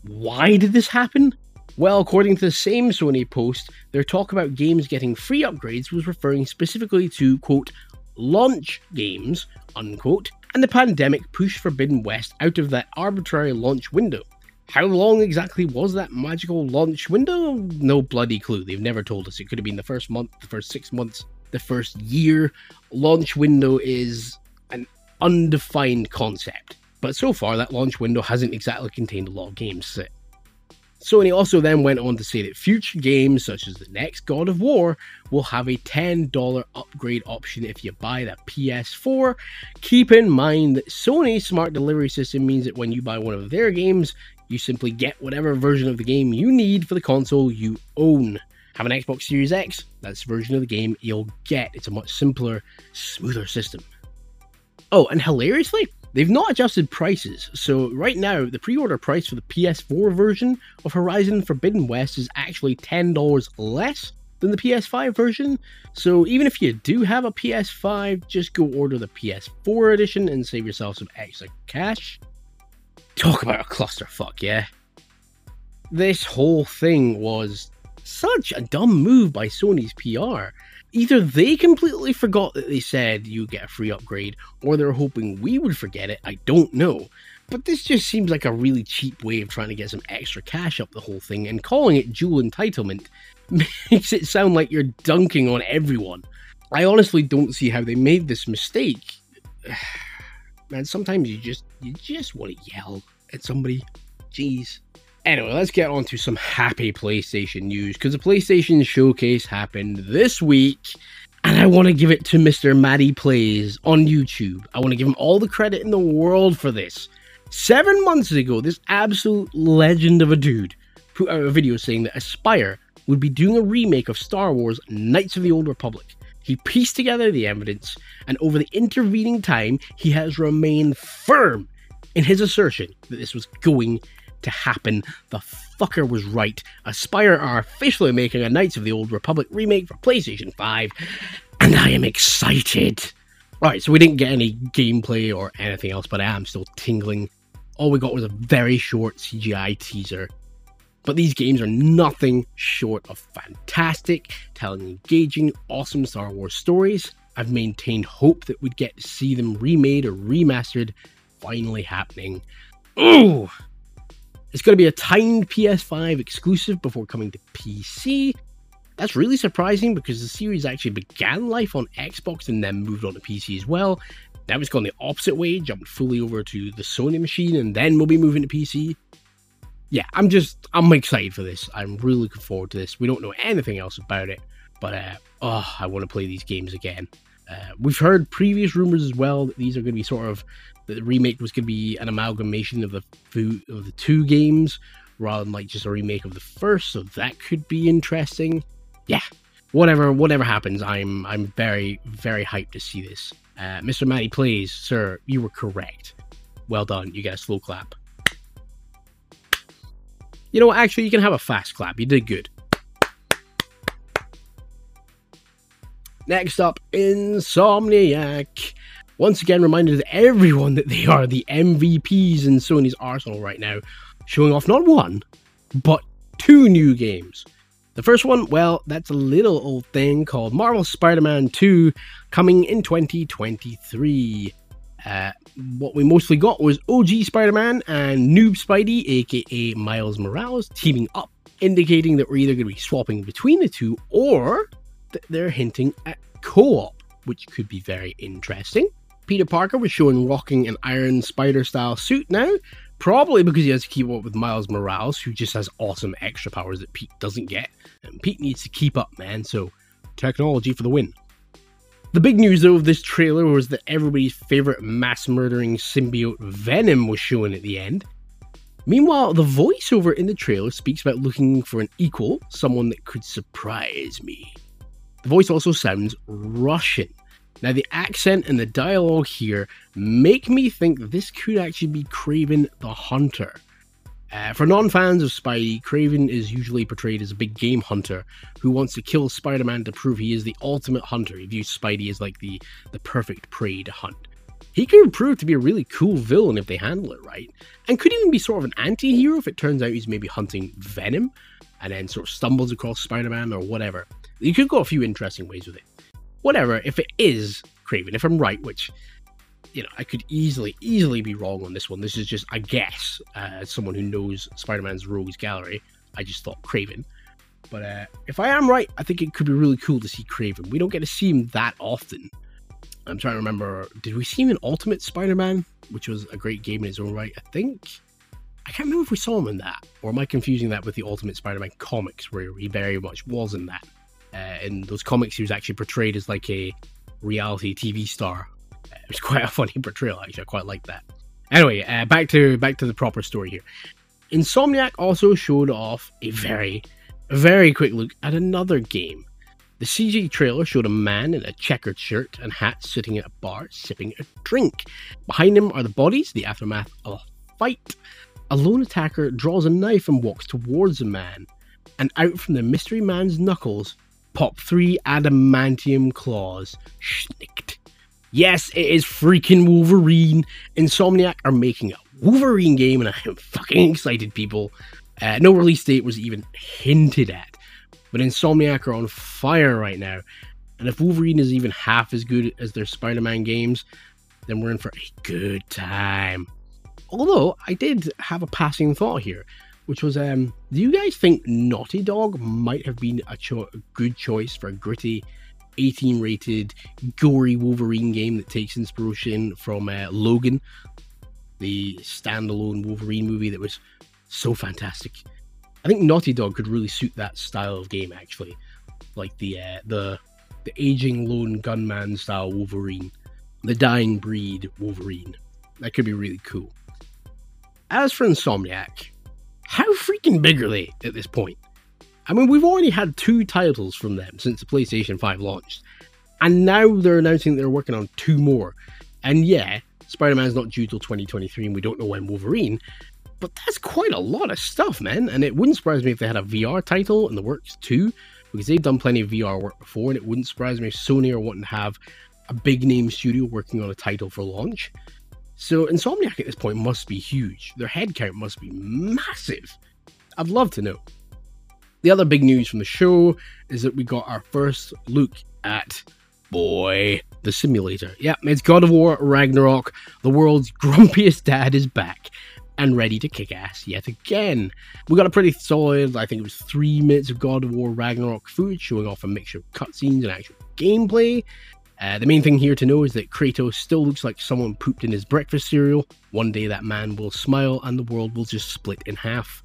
Why did this happen? Well, according to the same Sony post, their talk about games getting free upgrades was referring specifically to, quote, launch games, unquote, and the pandemic pushed Forbidden West out of that arbitrary launch window. How long exactly was that magical launch window? No bloody clue. They've never told us. It could have been the first month, the first six months, the first year. Launch window is an undefined concept. But so far, that launch window hasn't exactly contained a lot of games. Sony also then went on to say that future games such as the next God of War will have a $10 upgrade option if you buy the PS4. Keep in mind that Sony's smart delivery system means that when you buy one of their games, you simply get whatever version of the game you need for the console you own. Have an Xbox Series X, that's the version of the game you'll get. It's a much simpler, smoother system. Oh, and hilariously, They've not adjusted prices, so right now the pre-order price for the PS4 version of Horizon Forbidden West is actually $10 less than the PS5 version. So even if you do have a PS5, just go order the PS4 edition and save yourself some extra cash. Talk about a clusterfuck, yeah? This whole thing was such a dumb move by Sony's PR either they completely forgot that they said you get a free upgrade, or they're hoping we would forget it. I don't know. But this just seems like a really cheap way of trying to get some extra cash up the whole thing, and calling it dual entitlement makes it sound like you're dunking on everyone. I honestly don't see how they made this mistake. Man, sometimes you just you just want to yell at somebody. Jeez. Anyway, let's get on to some happy PlayStation news because the PlayStation Showcase happened this week, and I want to give it to Mr. Matty Plays on YouTube. I want to give him all the credit in the world for this. Seven months ago, this absolute legend of a dude put out a video saying that Aspyr would be doing a remake of Star Wars Knights of the Old Republic. He pieced together the evidence, and over the intervening time, he has remained firm in his assertion that this was going to happen. The fucker was right. Aspyr are officially making a Knights of the Old Republic remake for PlayStation 5, and I am excited. Alright, so we didn't get any gameplay or anything else, but I am still tingling. All we got was a very short CGI teaser. But these games are nothing short of fantastic, telling engaging, awesome Star Wars stories. I've maintained hope that we'd get to see them remade or remastered finally happening. Ooh! It's going to be a timed PS5 exclusive before coming to PC. That's really surprising because the series actually began life on Xbox and then moved on to PC as well. Now it's gone the opposite way, jumped fully over to the Sony machine, and then we'll be moving to PC. Yeah, I'm just, I'm excited for this. I'm really looking forward to this. We don't know anything else about it, but uh, oh, I want to play these games again. Uh, we've heard previous rumors as well that these are going to be sort of the remake was going to be an amalgamation of the of the two games rather than like just a remake of the first. So that could be interesting. Yeah, whatever whatever happens, I'm I'm very very hyped to see this. Uh, Mr. Matty plays, sir. You were correct. Well done. You get a slow clap. You know what? Actually, you can have a fast clap. You did good. Next up, Insomniac. Once again, reminded everyone that they are the MVPs in Sony's arsenal right now, showing off not one, but two new games. The first one, well, that's a little old thing called Marvel Spider Man 2 coming in 2023. Uh, what we mostly got was OG Spider Man and Noob Spidey, aka Miles Morales, teaming up, indicating that we're either going to be swapping between the two or that they're hinting at co op, which could be very interesting. Peter Parker was shown rocking an Iron Spider style suit now, Probably because he has to keep up with Miles Morales, who just has awesome extra powers that Pete doesn't get. And Pete needs to keep up, man, so technology for the win. The big news, though, of this trailer was that everybody's favorite mass murdering symbiote Venom was shown at the end. Meanwhile, the voiceover in the trailer speaks about looking for an equal, someone that could surprise me. The voice also sounds Russian, now, the accent and the dialogue here make me think this could actually be Kraven the Hunter. Uh, for non fans of Spidey, Kraven is usually portrayed as a big game hunter who wants to kill Spider Man to prove he is the ultimate hunter. He views Spidey as like the, the perfect prey to hunt. He could prove to be a really cool villain if they handle it right, and could even be sort of an anti hero if it turns out he's maybe hunting Venom and then sort of stumbles across Spider Man or whatever. You could go a few interesting ways with it whatever, if it is Kraven, if I'm right, which you know, I could easily, easily be wrong on this one. This is just a guess. Uh, as someone who knows Spider-Man's Rogues Gallery, I just thought Kraven. But uh, if I am right, I think it could be really cool to see Kraven. We don't get to see him that often. I'm trying to remember. Did we see him in Ultimate Spider-Man, which was a great game in its own right? I think. I can't remember if we saw him in that, or am I confusing that with the Ultimate Spider-Man comics, where he very much was in that? Uh, in those comics, he was actually portrayed as like a reality TV star. Uh, it was quite a funny portrayal, actually. I quite like that. Anyway, uh, back to back to the proper story here. Insomniac also showed off a very, very quick look at another game. The CG trailer showed a man in a checkered shirt and hat sitting at a bar sipping a drink. Behind him are the bodies, the aftermath of a fight. A lone attacker draws a knife and walks towards the man, and out from the mystery man's knuckles pop three adamantium claws. Schnicked. Yes, it is freaking Wolverine. Insomniac are making a Wolverine game, and I am fucking excited, people. Uh, no release date was even hinted at, but Insomniac are on fire right now. And if Wolverine is even half as good as their Spider Man games, then we're in for a good time. Although, I did have a passing thought here which was um, do you guys think Naughty Dog might have been a, cho- good choice for a gritty 18 rated gory Wolverine game that takes inspiration from uh, Logan, the standalone Wolverine movie that was so fantastic. I think Naughty Dog could really suit that style of game actually, like the uh, the the aging lone gunman style Wolverine, the dying breed Wolverine. That could be really cool. As for Insomniac, how freaking big are they at this point? I mean, we've already had two titles from them since the PlayStation 5 launched, and now they're announcing they're working on two more. And yeah, Spider Man's not due till 2023, and we don't know when Wolverine, but that's quite a lot of stuff, man. And it wouldn't surprise me if they had a VR title in the works too, because they've done plenty of VR work before, and it wouldn't surprise me if Sony are wanting to have a big name studio working on a title for launch. So Insomniac at this point must be huge. Their headcount must be massive. I'd love to know. The other big news from the show is that we got our first look at boy the simulator. Yeah, it's God of War Ragnarok. The world's grumpiest dad is back and ready to kick ass yet again. We got a pretty solid, I think it was three minutes of God of War Ragnarok footage showing off a mixture of cutscenes and actual gameplay. Uh, the main thing here to know is that Kratos still looks like someone pooped in his breakfast cereal. One day that man will smile and the world will just split in half.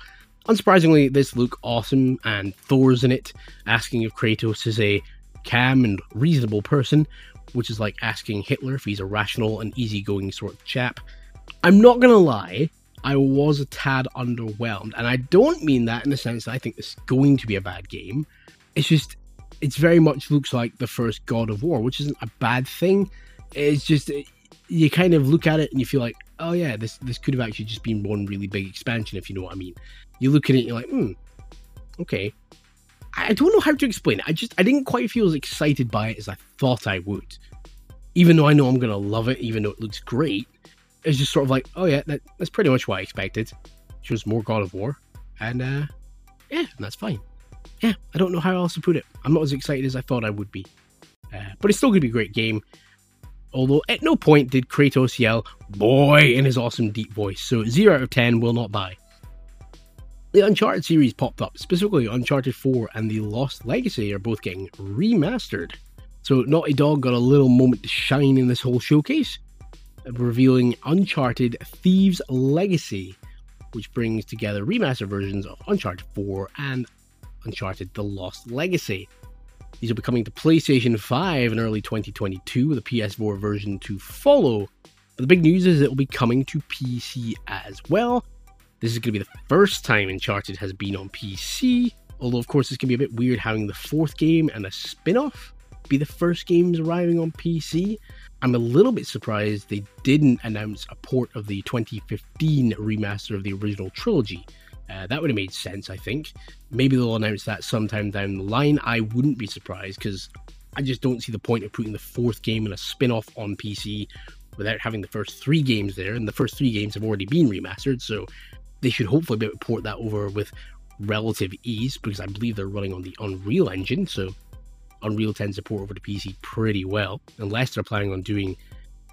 Unsurprisingly, this look awesome and Thor's in it, asking if Kratos is a calm and reasonable person, which is like asking Hitler if he's a rational and easygoing sort of chap. I'm not gonna lie, I was a tad underwhelmed, and I don't mean that in the sense that I think this is going to be a bad game. It's just It very much looks like the first God of War, which isn't a bad thing. It's just you kind of look at it and you feel like, oh yeah, this this could have actually just been one really big expansion, if you know what I mean. You look at it, and you're like, hmm, okay. I don't know how to explain it. I just I didn't quite feel as excited by it as I thought I would. Even though I know I'm gonna love it, even though it looks great, it's just sort of like, oh yeah, that, that's pretty much what I expected. Just more God of War, and uh, yeah, that's fine. Yeah, I don't know how else to put it. I'm not as excited as I thought I would be, uh, but it's still gonna be a great game. Although at no point did Kratos yell "boy" in his awesome deep voice, so zero out of ten will not buy. The Uncharted series popped up, specifically Uncharted 4 and The Lost Legacy are both getting remastered. So Naughty Dog got a little moment to shine in this whole showcase, revealing Uncharted Thieves Legacy, which brings together remastered versions of Uncharted 4 and Uncharted The Lost Legacy. These will be coming to PlayStation 5 in early 2022 with a PS4 version to follow. But the big news is it will be coming to PC as well. This is going to be the first time Uncharted has been on PC, although of course it's going to be a bit weird having the fourth game and a spin-off be the first games arriving on PC. I'm a little bit surprised they didn't announce a port of the 2015 remaster of the original trilogy. Uh, that would have made sense, I think. Maybe they'll announce that sometime down the line. I wouldn't be surprised because I just don't see the point of putting the fourth game in a spin off on PC without having the first three games there. And the first three games have already been remastered, so they should hopefully be able to port that over with relative ease because I believe they're running on the Unreal Engine. So Unreal tends to port over to PC pretty well, unless they're planning on doing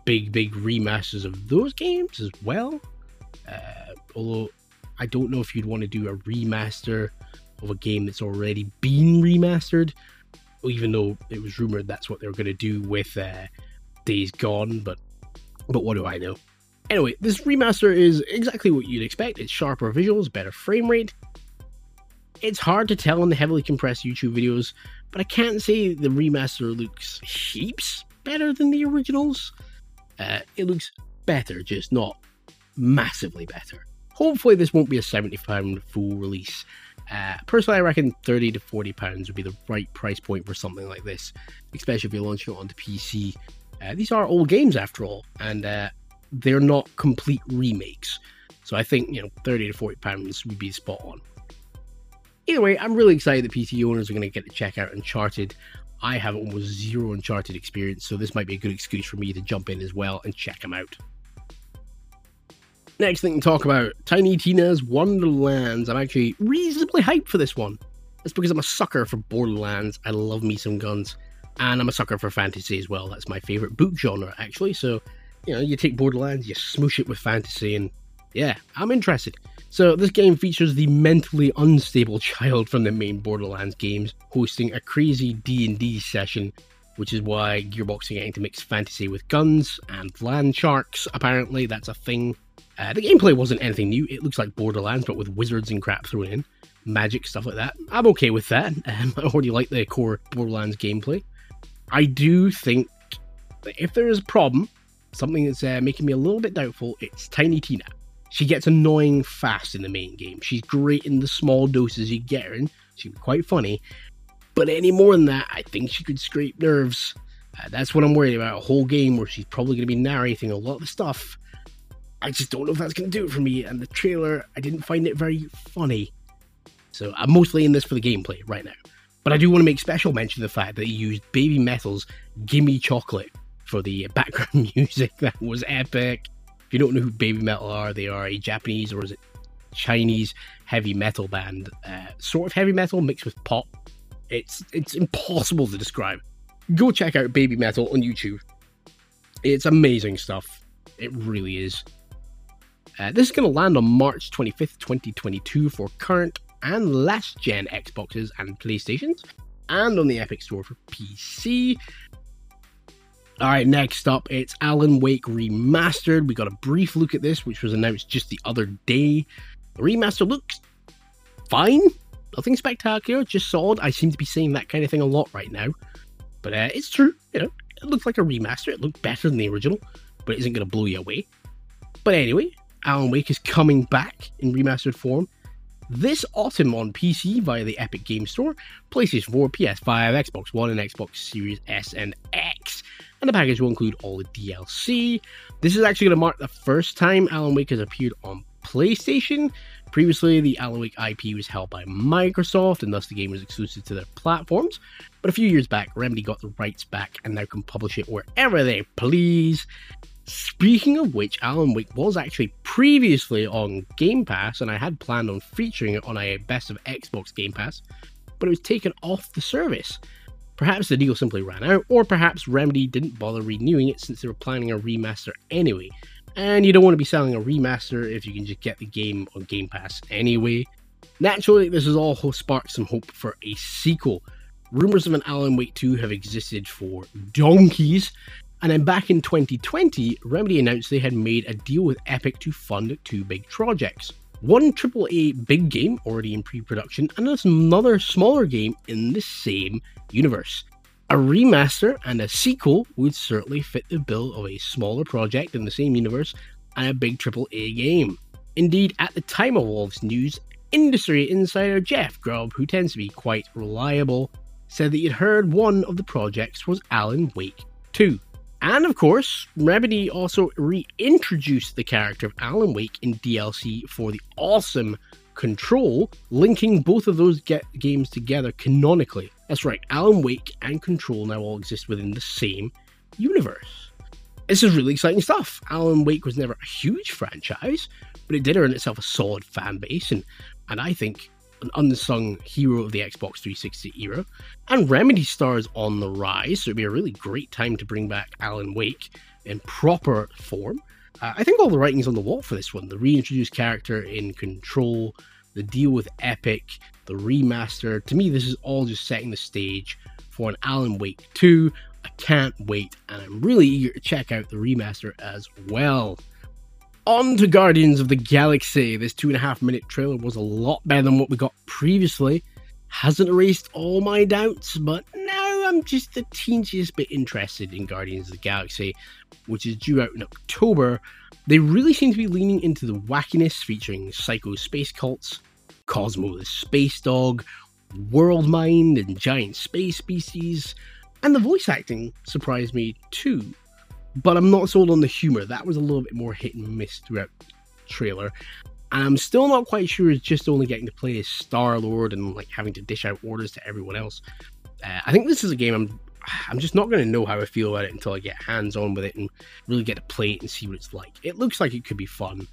big, big remasters of those games as well. Uh, although I don't know if you'd want to do a remaster of a game that's already been remastered, even though it was rumored that's what they were going to do with uh, Days Gone. But but what do I know? Anyway, this remaster is exactly what you'd expect. It's sharper visuals, better frame rate. It's hard to tell in the heavily compressed YouTube videos, but I can't say the remaster looks heaps better than the originals. Uh, it looks better, just not massively better. Hopefully, this won't be a £70 full release. Uh, personally, I reckon 30 to 40 pounds would be the right price point for something like this, especially if you're launching it on the PC. Uh, these are old games after all, and uh, they're not complete remakes. So I think you know 30 to 40 pounds would be spot on. Either way, I'm really excited that PC owners are going to get to check out Uncharted. I have almost zero Uncharted experience, so this might be a good excuse for me to jump in as well and check them out. Next thing to talk about Tiny Tina's Wonderlands. I'm actually reasonably hyped for this one. That's because I'm a sucker for Borderlands. I love me some guns. And I'm a sucker for fantasy as well. That's my favorite book genre, actually. So, you know, you take Borderlands, you smoosh it with fantasy, and yeah, I'm interested. So this game features the mentally unstable child from the main Borderlands games hosting a crazy D&D session, which is why Gearbox are getting to mix fantasy with guns and land sharks. Apparently, that's a thing. Uh, the gameplay wasn't anything new. It looks like Borderlands, but with wizards and crap thrown in, magic stuff like that. I'm okay with that. Um, I already like the core Borderlands gameplay. I do think that if there is a problem, something that's uh, making me a little bit doubtful, it's Tiny Tina. She gets annoying fast in the main game. She's great in the small doses you get her in. She's quite funny. But any more than that, I think she could scrape nerves. Uh, that's what I'm worried about. A whole game where she's probably going to be narrating a lot of the stuff. I just don't know if that's going to do it for me. And the trailer, I didn't find it very funny. So I'm mostly in this for the gameplay right now. But I do want to make special mention of the fact that he used Babymetal's Gimme Chocolate for the background music. That was epic If you don't know who Baby Metal are, they are a Japanese or is it Chinese heavy metal band, uh, sort of heavy metal mixed with pop. It's it's impossible to describe. Go check out Baby Metal on YouTube. It's amazing stuff. It really is. Uh, this is going to land on March 25th, 2022 for current and last gen Xboxes and PlayStations, and on the Epic Store for PC. All right, next up, it's Alan Wake Remastered. We got a brief look at this, which was announced just the other day. The remaster looks fine, nothing spectacular, just solid. I seem to be saying that kind of thing a lot right now, but uh, it's true. You know, it looks like a remaster. It looked better than the original, but it isn't going to blow you away. But anyway, Alan Wake is coming back in remastered form. this autumn on PC via the Epic Game Store, PlayStation 4, PS5, Xbox One, and Xbox Series S and X. And the package will include all the DLC. This is actually going to mark the first time Alan Wake has appeared on PlayStation. Previously, the Alan Wake IP was held by Microsoft, and thus the game was exclusive to their platforms. But a few years back, Remedy got the rights back and now can publish it wherever they please. Speaking of which, Alan Wake was actually previously on Game Pass, and I had planned on featuring it on a Best of Xbox Game Pass, but it was taken off the service. Perhaps the deal simply ran out, or perhaps Remedy didn't bother renewing it since they were planning a remaster anyway. And you don't want to be selling a remaster if you can just get the game on Game Pass anyway. Naturally, this has all sparked some hope for a sequel. Rumours of an Alan Wake 2 have existed for donkeys, and then back in 2020, Remedy announced they had made a deal with Epic to fund two big projects. One AAA big game already in pre production, and another smaller game in the same universe. A remaster and a sequel would certainly fit the bill of a smaller project in the same universe and a big AAA game. Indeed, at the time of all this news, industry insider Jeff Grubb, who tends to be quite reliable, said that he'd heard one of the projects was Alan Wake 2. And of course, Remedy also reintroduced the character of Alan Wake in DLC for the awesome Control, linking both of those games together canonically. That's right, Alan Wake and Control now all exist within the same universe. This is really exciting stuff. Alan Wake was never a huge franchise, but it did earn itself a solid fan base, and, and I think an unsung hero of the Xbox 360 era, and Remedy stars on the rise, so it'd be a really great time to bring back Alan Wake in proper form. Uh, I think all the writing's on the wall for this one. The reintroduced character in Control, the deal with Epic, the remaster. To me, this is all just setting the stage for an Alan Wake 2. I can't wait, and I'm really eager to check out the remaster as well. On to Guardians of the Galaxy. This two and a half minute trailer was a lot better than what we got previously. Hasn't erased all my doubts, but now I'm just the teensiest bit interested in Guardians of the Galaxy, which is due out in October. They really seem to be leaning into the wackiness featuring psycho space cults, Cosmo the space dog, world mind, and giant space species. And the voice acting surprised me too but I'm not sold on the humor. That was a little bit more hit and miss throughout the trailer. And I'm still not quite sure it's just only getting to play as Star Lord and like having to dish out orders to everyone else. Uh, I think this is a game I'm I'm just not going to know how I feel about it until I get hands on with it and really get to play it and see what it's like. It looks like it could be fun,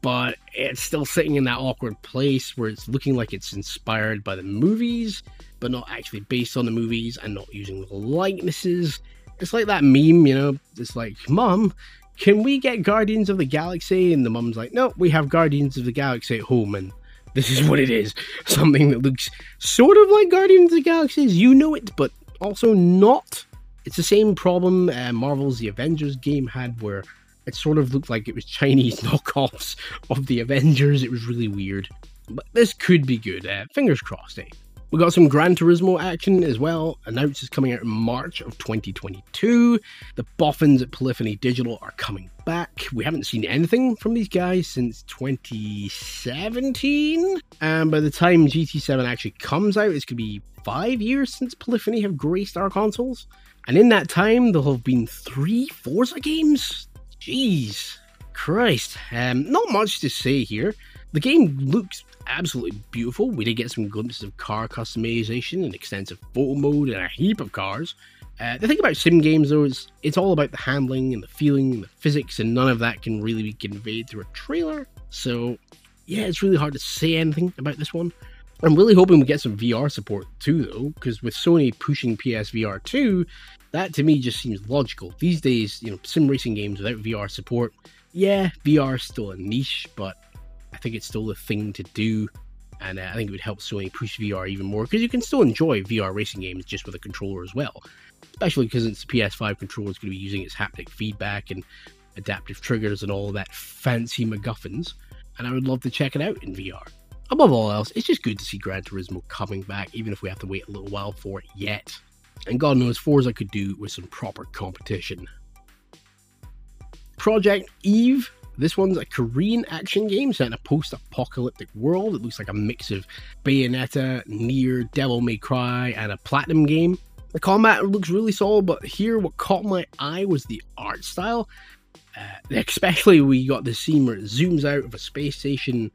but it's still sitting in that awkward place where it's looking like it's inspired by the movies, but not actually based on the movies and not using the likenesses it's like that meme, you know, it's like, Mom, can we get Guardians of the Galaxy? And the mum's like, No, we have Guardians of the Galaxy at home, and this is what it is. Something that looks sort of like Guardians of the Galaxy, you know it, but also not. It's the same problem uh, Marvel's The Avengers game had, where it sort of looked like it was Chinese knockoffs of the Avengers. It was really weird. But this could be good. Uh, fingers crossed, eh? We got some Gran Turismo action as well. Announced is coming out in March of 2022. The boffins at Polyphony Digital are coming back. We haven't seen anything from these guys since 2017. And by the time GT7 actually comes out, it's going to be five years since Polyphony have graced our consoles. And in that time, there'll have been three Forza games. Jeez, Christ. Um, not much to say here. The game looks absolutely beautiful. We did get some glimpses of car customization and extensive photo mode and a heap of cars. Uh, the thing about sim games, though, is it's all about the handling and the feeling and the physics, and none of that can really be conveyed through a trailer. So, yeah, it's really hard to say anything about this one. I'm really hoping we get some VR support too, though, because with Sony pushing PSVR 2, that to me just seems logical. These days, you know, sim racing games without VR support, yeah, VR is still a niche, but think it's still the thing to do. And uh, I think it would help Sony push VR even more because you can still enjoy VR racing games just with a controller as well. Especially because it's the PS5 controller is going to be using its haptic feedback and adaptive triggers and all that fancy MacGuffins. And I would love to check it out in VR. Above all else, it's just good to see Gran Turismo coming back, even if we have to wait a little while for it yet. And God knows Forza could do with some proper competition. Project Eve This one's a Korean action game set in a post apocalyptic world. It looks like a mix of Bayonetta, Nier, Devil May Cry, and a Platinum game. The combat looks really solid, but here what caught my eye was the art style. Uh, especially we got the scene where it zooms out of a space station,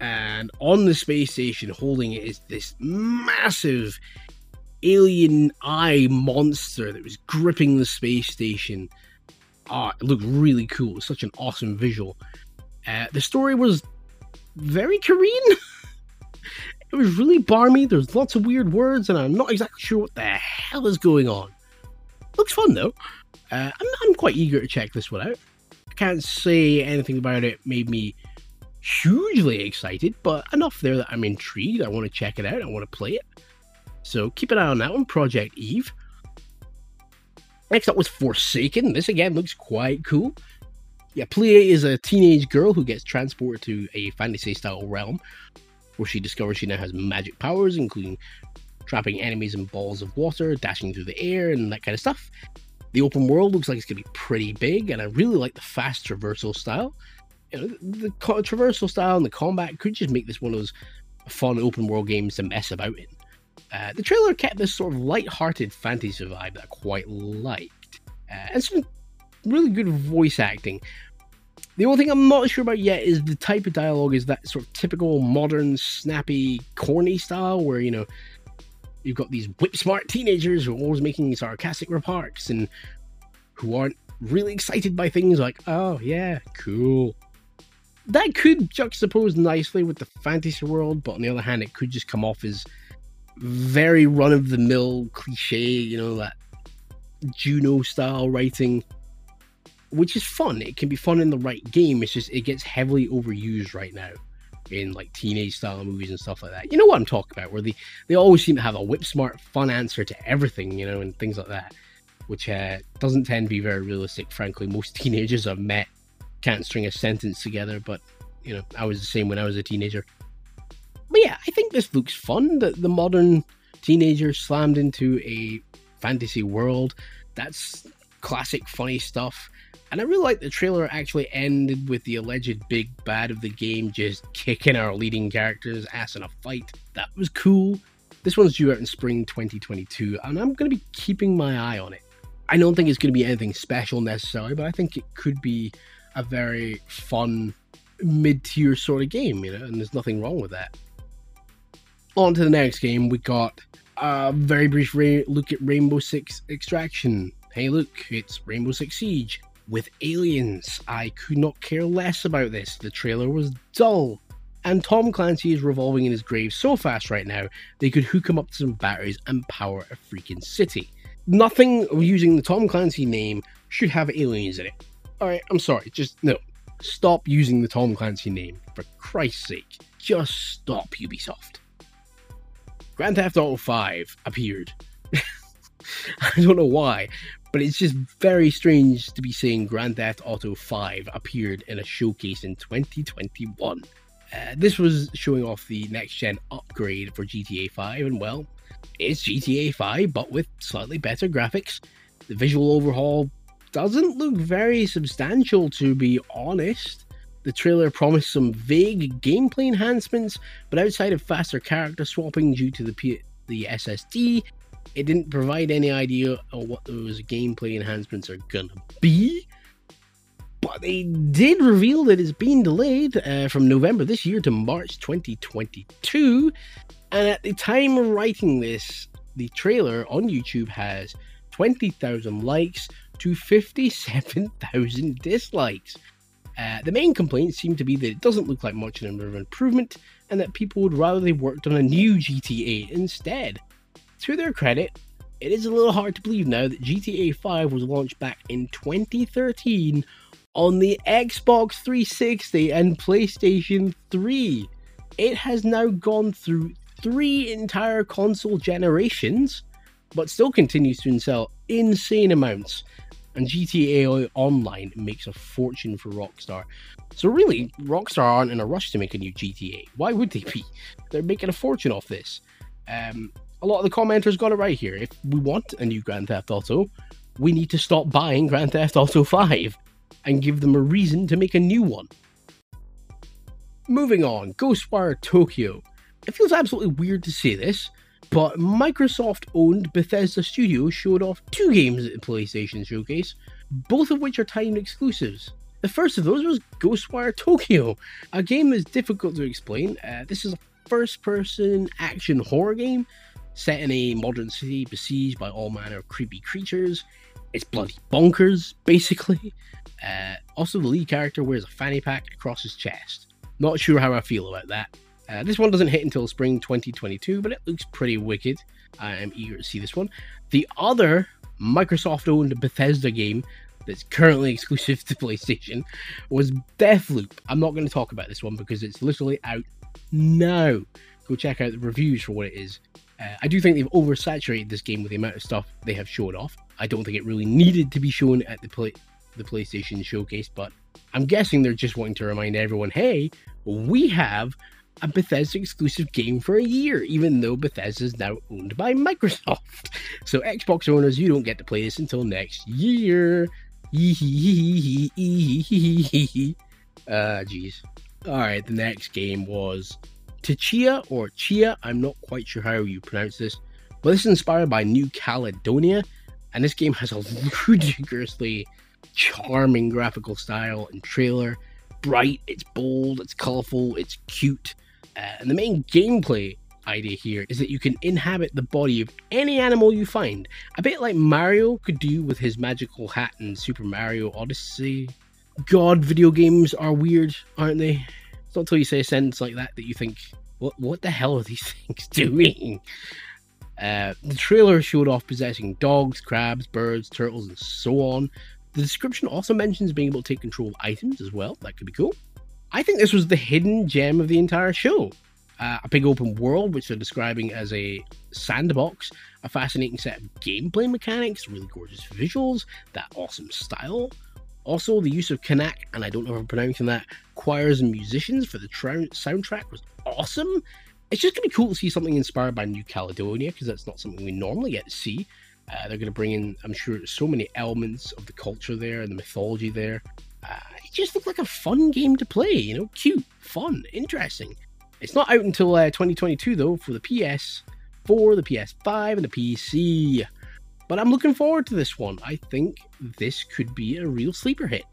and on the space station, holding it is this massive alien eye monster that was gripping the space station. Ah, it looked really cool. Such an awesome visual. Uh, the story was very Korean. it was really barmy. There's lots of weird words, and I'm not exactly sure what the hell is going on. Looks fun though. Uh, I'm, I'm quite eager to check this one out. I can't say anything about it made me hugely excited, but enough there that I'm intrigued. I want to check it out. I want to play it. So keep an eye on that one, Project Eve. Next up was Forspoken. This again looks quite cool. Yeah, Plie is a teenage girl who gets transported to a fantasy style realm where she discovers she now has magic powers, including trapping enemies in balls of water, dashing through the air, and that kind of stuff. The open world looks like it's going to be pretty big, and I really like the fast traversal style. You know, the, traversal style and the combat could just make this one of those fun open world games to mess about in. Uh, the trailer kept this sort of light-hearted fantasy vibe that I quite liked, uh, and some really good voice acting. The only thing I'm not sure about yet is the type of dialogue is that sort of typical modern, snappy, corny style where you know you've got these whip-smart teenagers who are always making sarcastic remarks and who aren't really excited by things like, "Oh yeah, cool." That could juxtapose nicely with the fantasy world, but on the other hand, it could just come off as very run of the mill cliche, you know, that Juno style writing, which is fun. It can be fun in the right game. It's just, it gets heavily overused right now in like teenage style movies and stuff like that. You know what I'm talking about, where they, they always seem to have a whip smart, fun answer to everything, you know, and things like that, which uh, doesn't tend to be very realistic. Frankly, most teenagers I've met can't string a sentence together, but you know, I was the same when I was a teenager but yeah, I think this looks fun. That the modern teenager slammed into a fantasy world. That's classic funny stuff. And I really like the trailer actually ended with the alleged big bad of the game just kicking our leading character's ass in a fight. That was cool. This one's due out in spring 2022, and I'm going to be keeping my eye on it. I don't think it's going to be anything special necessarily, but I think it could be a very fun mid tier sort of game, you know, and there's nothing wrong with that on to the next game, we got a very brief ra- look at Rainbow Six Extraction. Hey, look, it's Rainbow Six Siege with aliens. I could not care less about this. The trailer was dull. And Tom Clancy is revolving in his grave so fast right now, they could hook him up to some batteries and power a freaking city. Nothing using the Tom Clancy name should have aliens in it. Alright, I'm sorry, just no. Stop using the Tom Clancy name, for Christ's sake. Just stop, Ubisoft. Grand Theft Auto 5 appeared. I don't know why, but it's just very strange to be seeing Grand Theft Auto 5 appeared in a showcase in 2021. Uh, this was showing off the next gen upgrade for GTA 5, and well, it's GTA 5 but with slightly better graphics. The visual overhaul doesn't look very substantial, to be honest. The trailer promised some vague gameplay enhancements, but outside of faster character swapping due to the, P- the SSD, it didn't provide any idea of what those gameplay enhancements are gonna be. But they did reveal that it's been delayed uh, from November this year to March 2022. And at the time of writing this, the trailer on YouTube has 20,000 likes to 57,000 dislikes. Uh, the main complaints seem to be that it doesn't look like much of an improvement, and that people would rather they worked on a new GTA instead. To their credit, it is a little hard to believe now that GTA 5 was launched back in 2013 on the Xbox 360 and PlayStation 3. It has now gone through three entire console generations, but still continues to sell insane amounts and GTA Online makes a fortune for Rockstar. So really, Rockstar aren't in a rush to make a new GTA. Why would they be? They're making a fortune off this. Um, a lot of the commenters got it right here. If we want a new Grand Theft Auto, we need to stop buying Grand Theft Auto 5. and give them a reason to make a new one. Moving on, Ghostwire Tokyo. It feels absolutely weird to say this, but Microsoft owned Bethesda Studios showed off two games at the PlayStation Showcase, both of which are timed exclusives. The first of those was Ghostwire Tokyo, a game that's difficult to explain. Uh, this is a first person action horror game set in a modern city besieged by all manner of creepy creatures. It's bloody bonkers, basically. Uh, also, the lead character wears a fanny pack across his chest. Not sure how I feel about that. Uh, this one doesn't hit until spring 2022, but it looks pretty wicked. I am eager to see this one. The other Microsoft owned Bethesda game that's currently exclusive to PlayStation was Deathloop. I'm not going to talk about this one because it's literally out now. Go check out the reviews for what it is. Uh, I do think they've oversaturated this game with the amount of stuff they have showed off. I don't think it really needed to be shown at the play- the PlayStation showcase, but I'm guessing they're just wanting to remind everyone, hey, we have a Bethesda exclusive game for a year, even though Bethesda is now owned by Microsoft. So Xbox owners, you don't get to play this until next year. uh, jeez. Alright, the next game was Tchia or Chia. I'm not quite sure how you pronounce this, but this is inspired by New Caledonia, and this game has a ludicrously charming graphical style and trailer. Bright, it's bold, it's colorful, it's cute. Uh, and the main gameplay idea here is that you can inhabit the body of any animal you find, a bit like Mario could do with his magical hat in Super Mario Odyssey. God, video games are weird, aren't they? It's not until you say a sentence like that that you think, what, what the hell are these things doing? Uh, the trailer showed off possessing dogs, crabs, birds, turtles, and so on. The description also mentions being able to take control of items as well. That could be cool. I think this was the hidden gem of the entire show. Uh, a big open world, which they're describing as a sandbox, a fascinating set of gameplay mechanics, really gorgeous visuals, that awesome style. Also, the use of Kanak, and I don't know if I'm pronouncing that, choirs and musicians for the tra- soundtrack was awesome. It's just going to be cool to see something inspired by New Caledonia, because that's not something we normally get to see. Uh, they're going to bring in, I'm sure, so many elements of the culture there and the mythology there. Uh, it just looked like a fun game to play, you know, cute, fun, interesting. It's not out until uh, 2022 though for the PS4, the PS5, and the PC. But I'm looking forward to this one. I think this could be a real sleeper hit.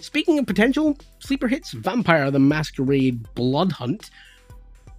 Speaking of potential sleeper hits, Vampire the Masquerade Blood Hunt,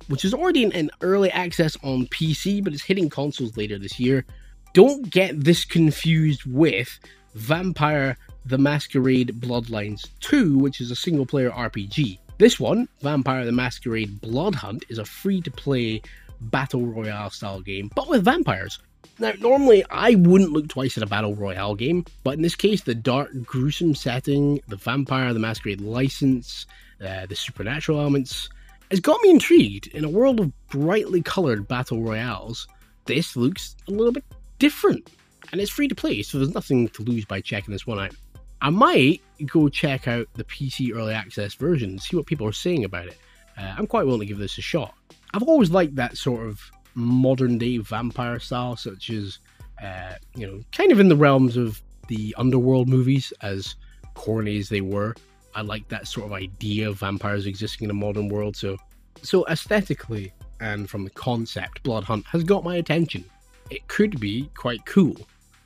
which is already in, early access on PC but is hitting consoles later this year. Don't get this confused with Vampire the Masquerade Bloodlines 2, which is a single player RPG. This one, Vampire the Masquerade Blood Hunt, is a free to play battle royale style game, but with vampires. Now, normally I wouldn't look twice at a battle royale game, but in this case, the dark, gruesome setting, the Vampire the Masquerade license, uh, the supernatural elements, has got me intrigued. In a world of brightly coloured battle royales, this looks a little bit different, and it's free to play, so there's nothing to lose by checking this one out. I might go check out the PC early access version see what people are saying about it. Uh, I'm quite willing to give this a shot. I've always liked that sort of modern day vampire style, such as, uh, you know, kind of in the realms of the underworld movies, as corny as they were. I like that sort of idea of vampires existing in a modern world. So, so aesthetically and from the concept, Blood Hunt has got my attention. It could be quite cool.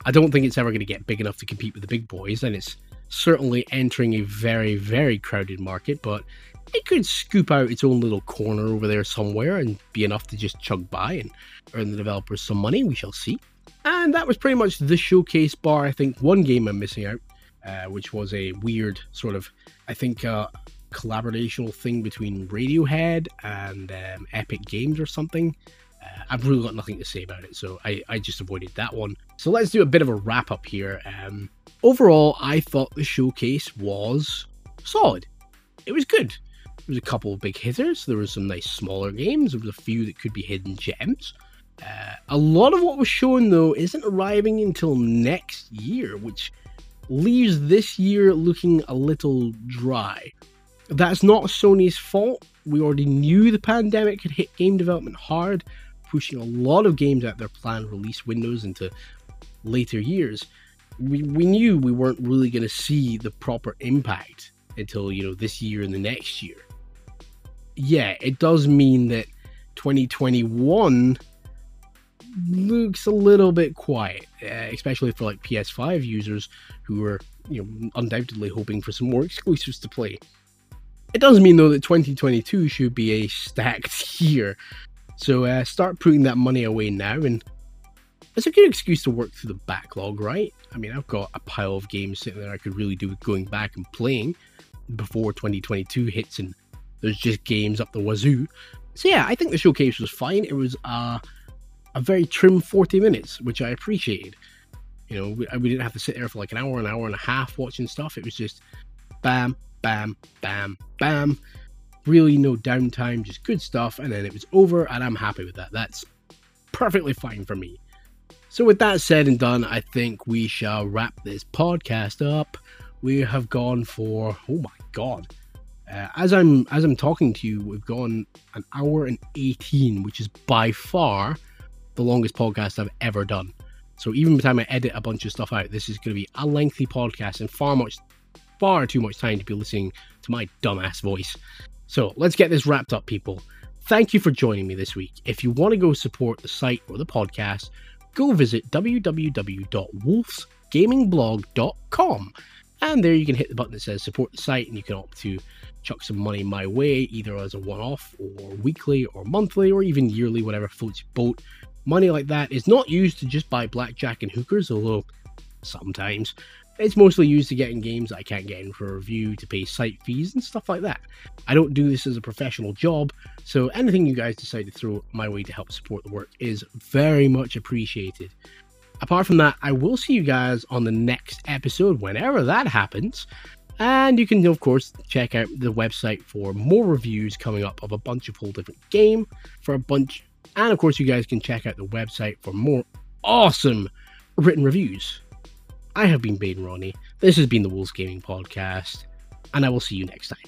I don't think it's ever going to get big enough to compete with the big boys, and it's certainly entering a very, very crowded market, but it could scoop out its own little corner over there somewhere and be enough to just chug by and earn the developers some money. We shall see. And that was pretty much the showcase bar. I think one game I'm missing out, uh, which was a weird sort of, I think, uh, collaborational thing between Radiohead and um, Epic Games or something. I've really got nothing to say about it, so I, I just avoided that one. So let's do a bit of a wrap up here. Um, overall, I thought the showcase was solid. It was good. There was a couple of big hitters. There were some nice smaller games. There was a few that could be hidden gems. Uh, a lot of what was shown though isn't arriving until next year, which leaves this year looking a little dry. That's not Sony's fault. We already knew the pandemic had hit game development hard, pushing a lot of games out their planned release windows into later years. we, we knew we weren't really going to see the proper impact until, you know, this year and the next year. Yeah, it does mean that 2021 looks a little bit quiet, uh, especially for like PS5 users who are, you know, undoubtedly hoping for some more exclusives to play. It does mean though that 2022 should be a stacked year. So uh, start putting that money away now, and it's a good excuse to work through the backlog, right? I mean, I've got a pile of games sitting there I could really do with going back and playing before 2022 hits, and there's just games up the wazoo. So yeah, I think the showcase was fine. It was uh, a very trim 40 minutes, which I appreciated. You know, we, we didn't have to sit there for like an hour, an hour and a half watching stuff. It was just bam, bam, bam, bam. Really no downtime, just good stuff. And then it was over, and I'm happy with that. That's perfectly fine for me. So, with that said and done, I think we shall wrap this podcast up. We have gone for oh my god, uh, as I'm as I'm talking to you, we've gone an hour and eighteen, which is by far the longest podcast I've ever done. So even by the time I edit a bunch of stuff out, this is going to be a lengthy podcast and far much, far too much time to be listening to my dumbass voice. So let's get this wrapped up, people. Thank you for joining me this week. If you want to go support the site or the podcast, go visit www.wolfsgamingblog.com. And there you can hit the button that says support the site and you can opt to chuck some money my way, either as a one off or weekly or monthly or even yearly, whatever floats your boat. Money like that is not used to just buy blackjack and hookers, although sometimes. It's mostly used to get in games I can't get in for a review, to pay site fees, and stuff like that. I don't do this as a professional job, so anything you guys decide to throw my way to help support the work is very much appreciated. Apart from that, I will see you guys on the next episode, whenever that happens. And you can, of course, check out the website for more reviews coming up of a bunch of whole different game for a bunch. And of course, you guys can check out the website for more awesome written reviews. I have been Baden Ronnie. This has been the Wolves Gaming Podcast, and I will see you next time.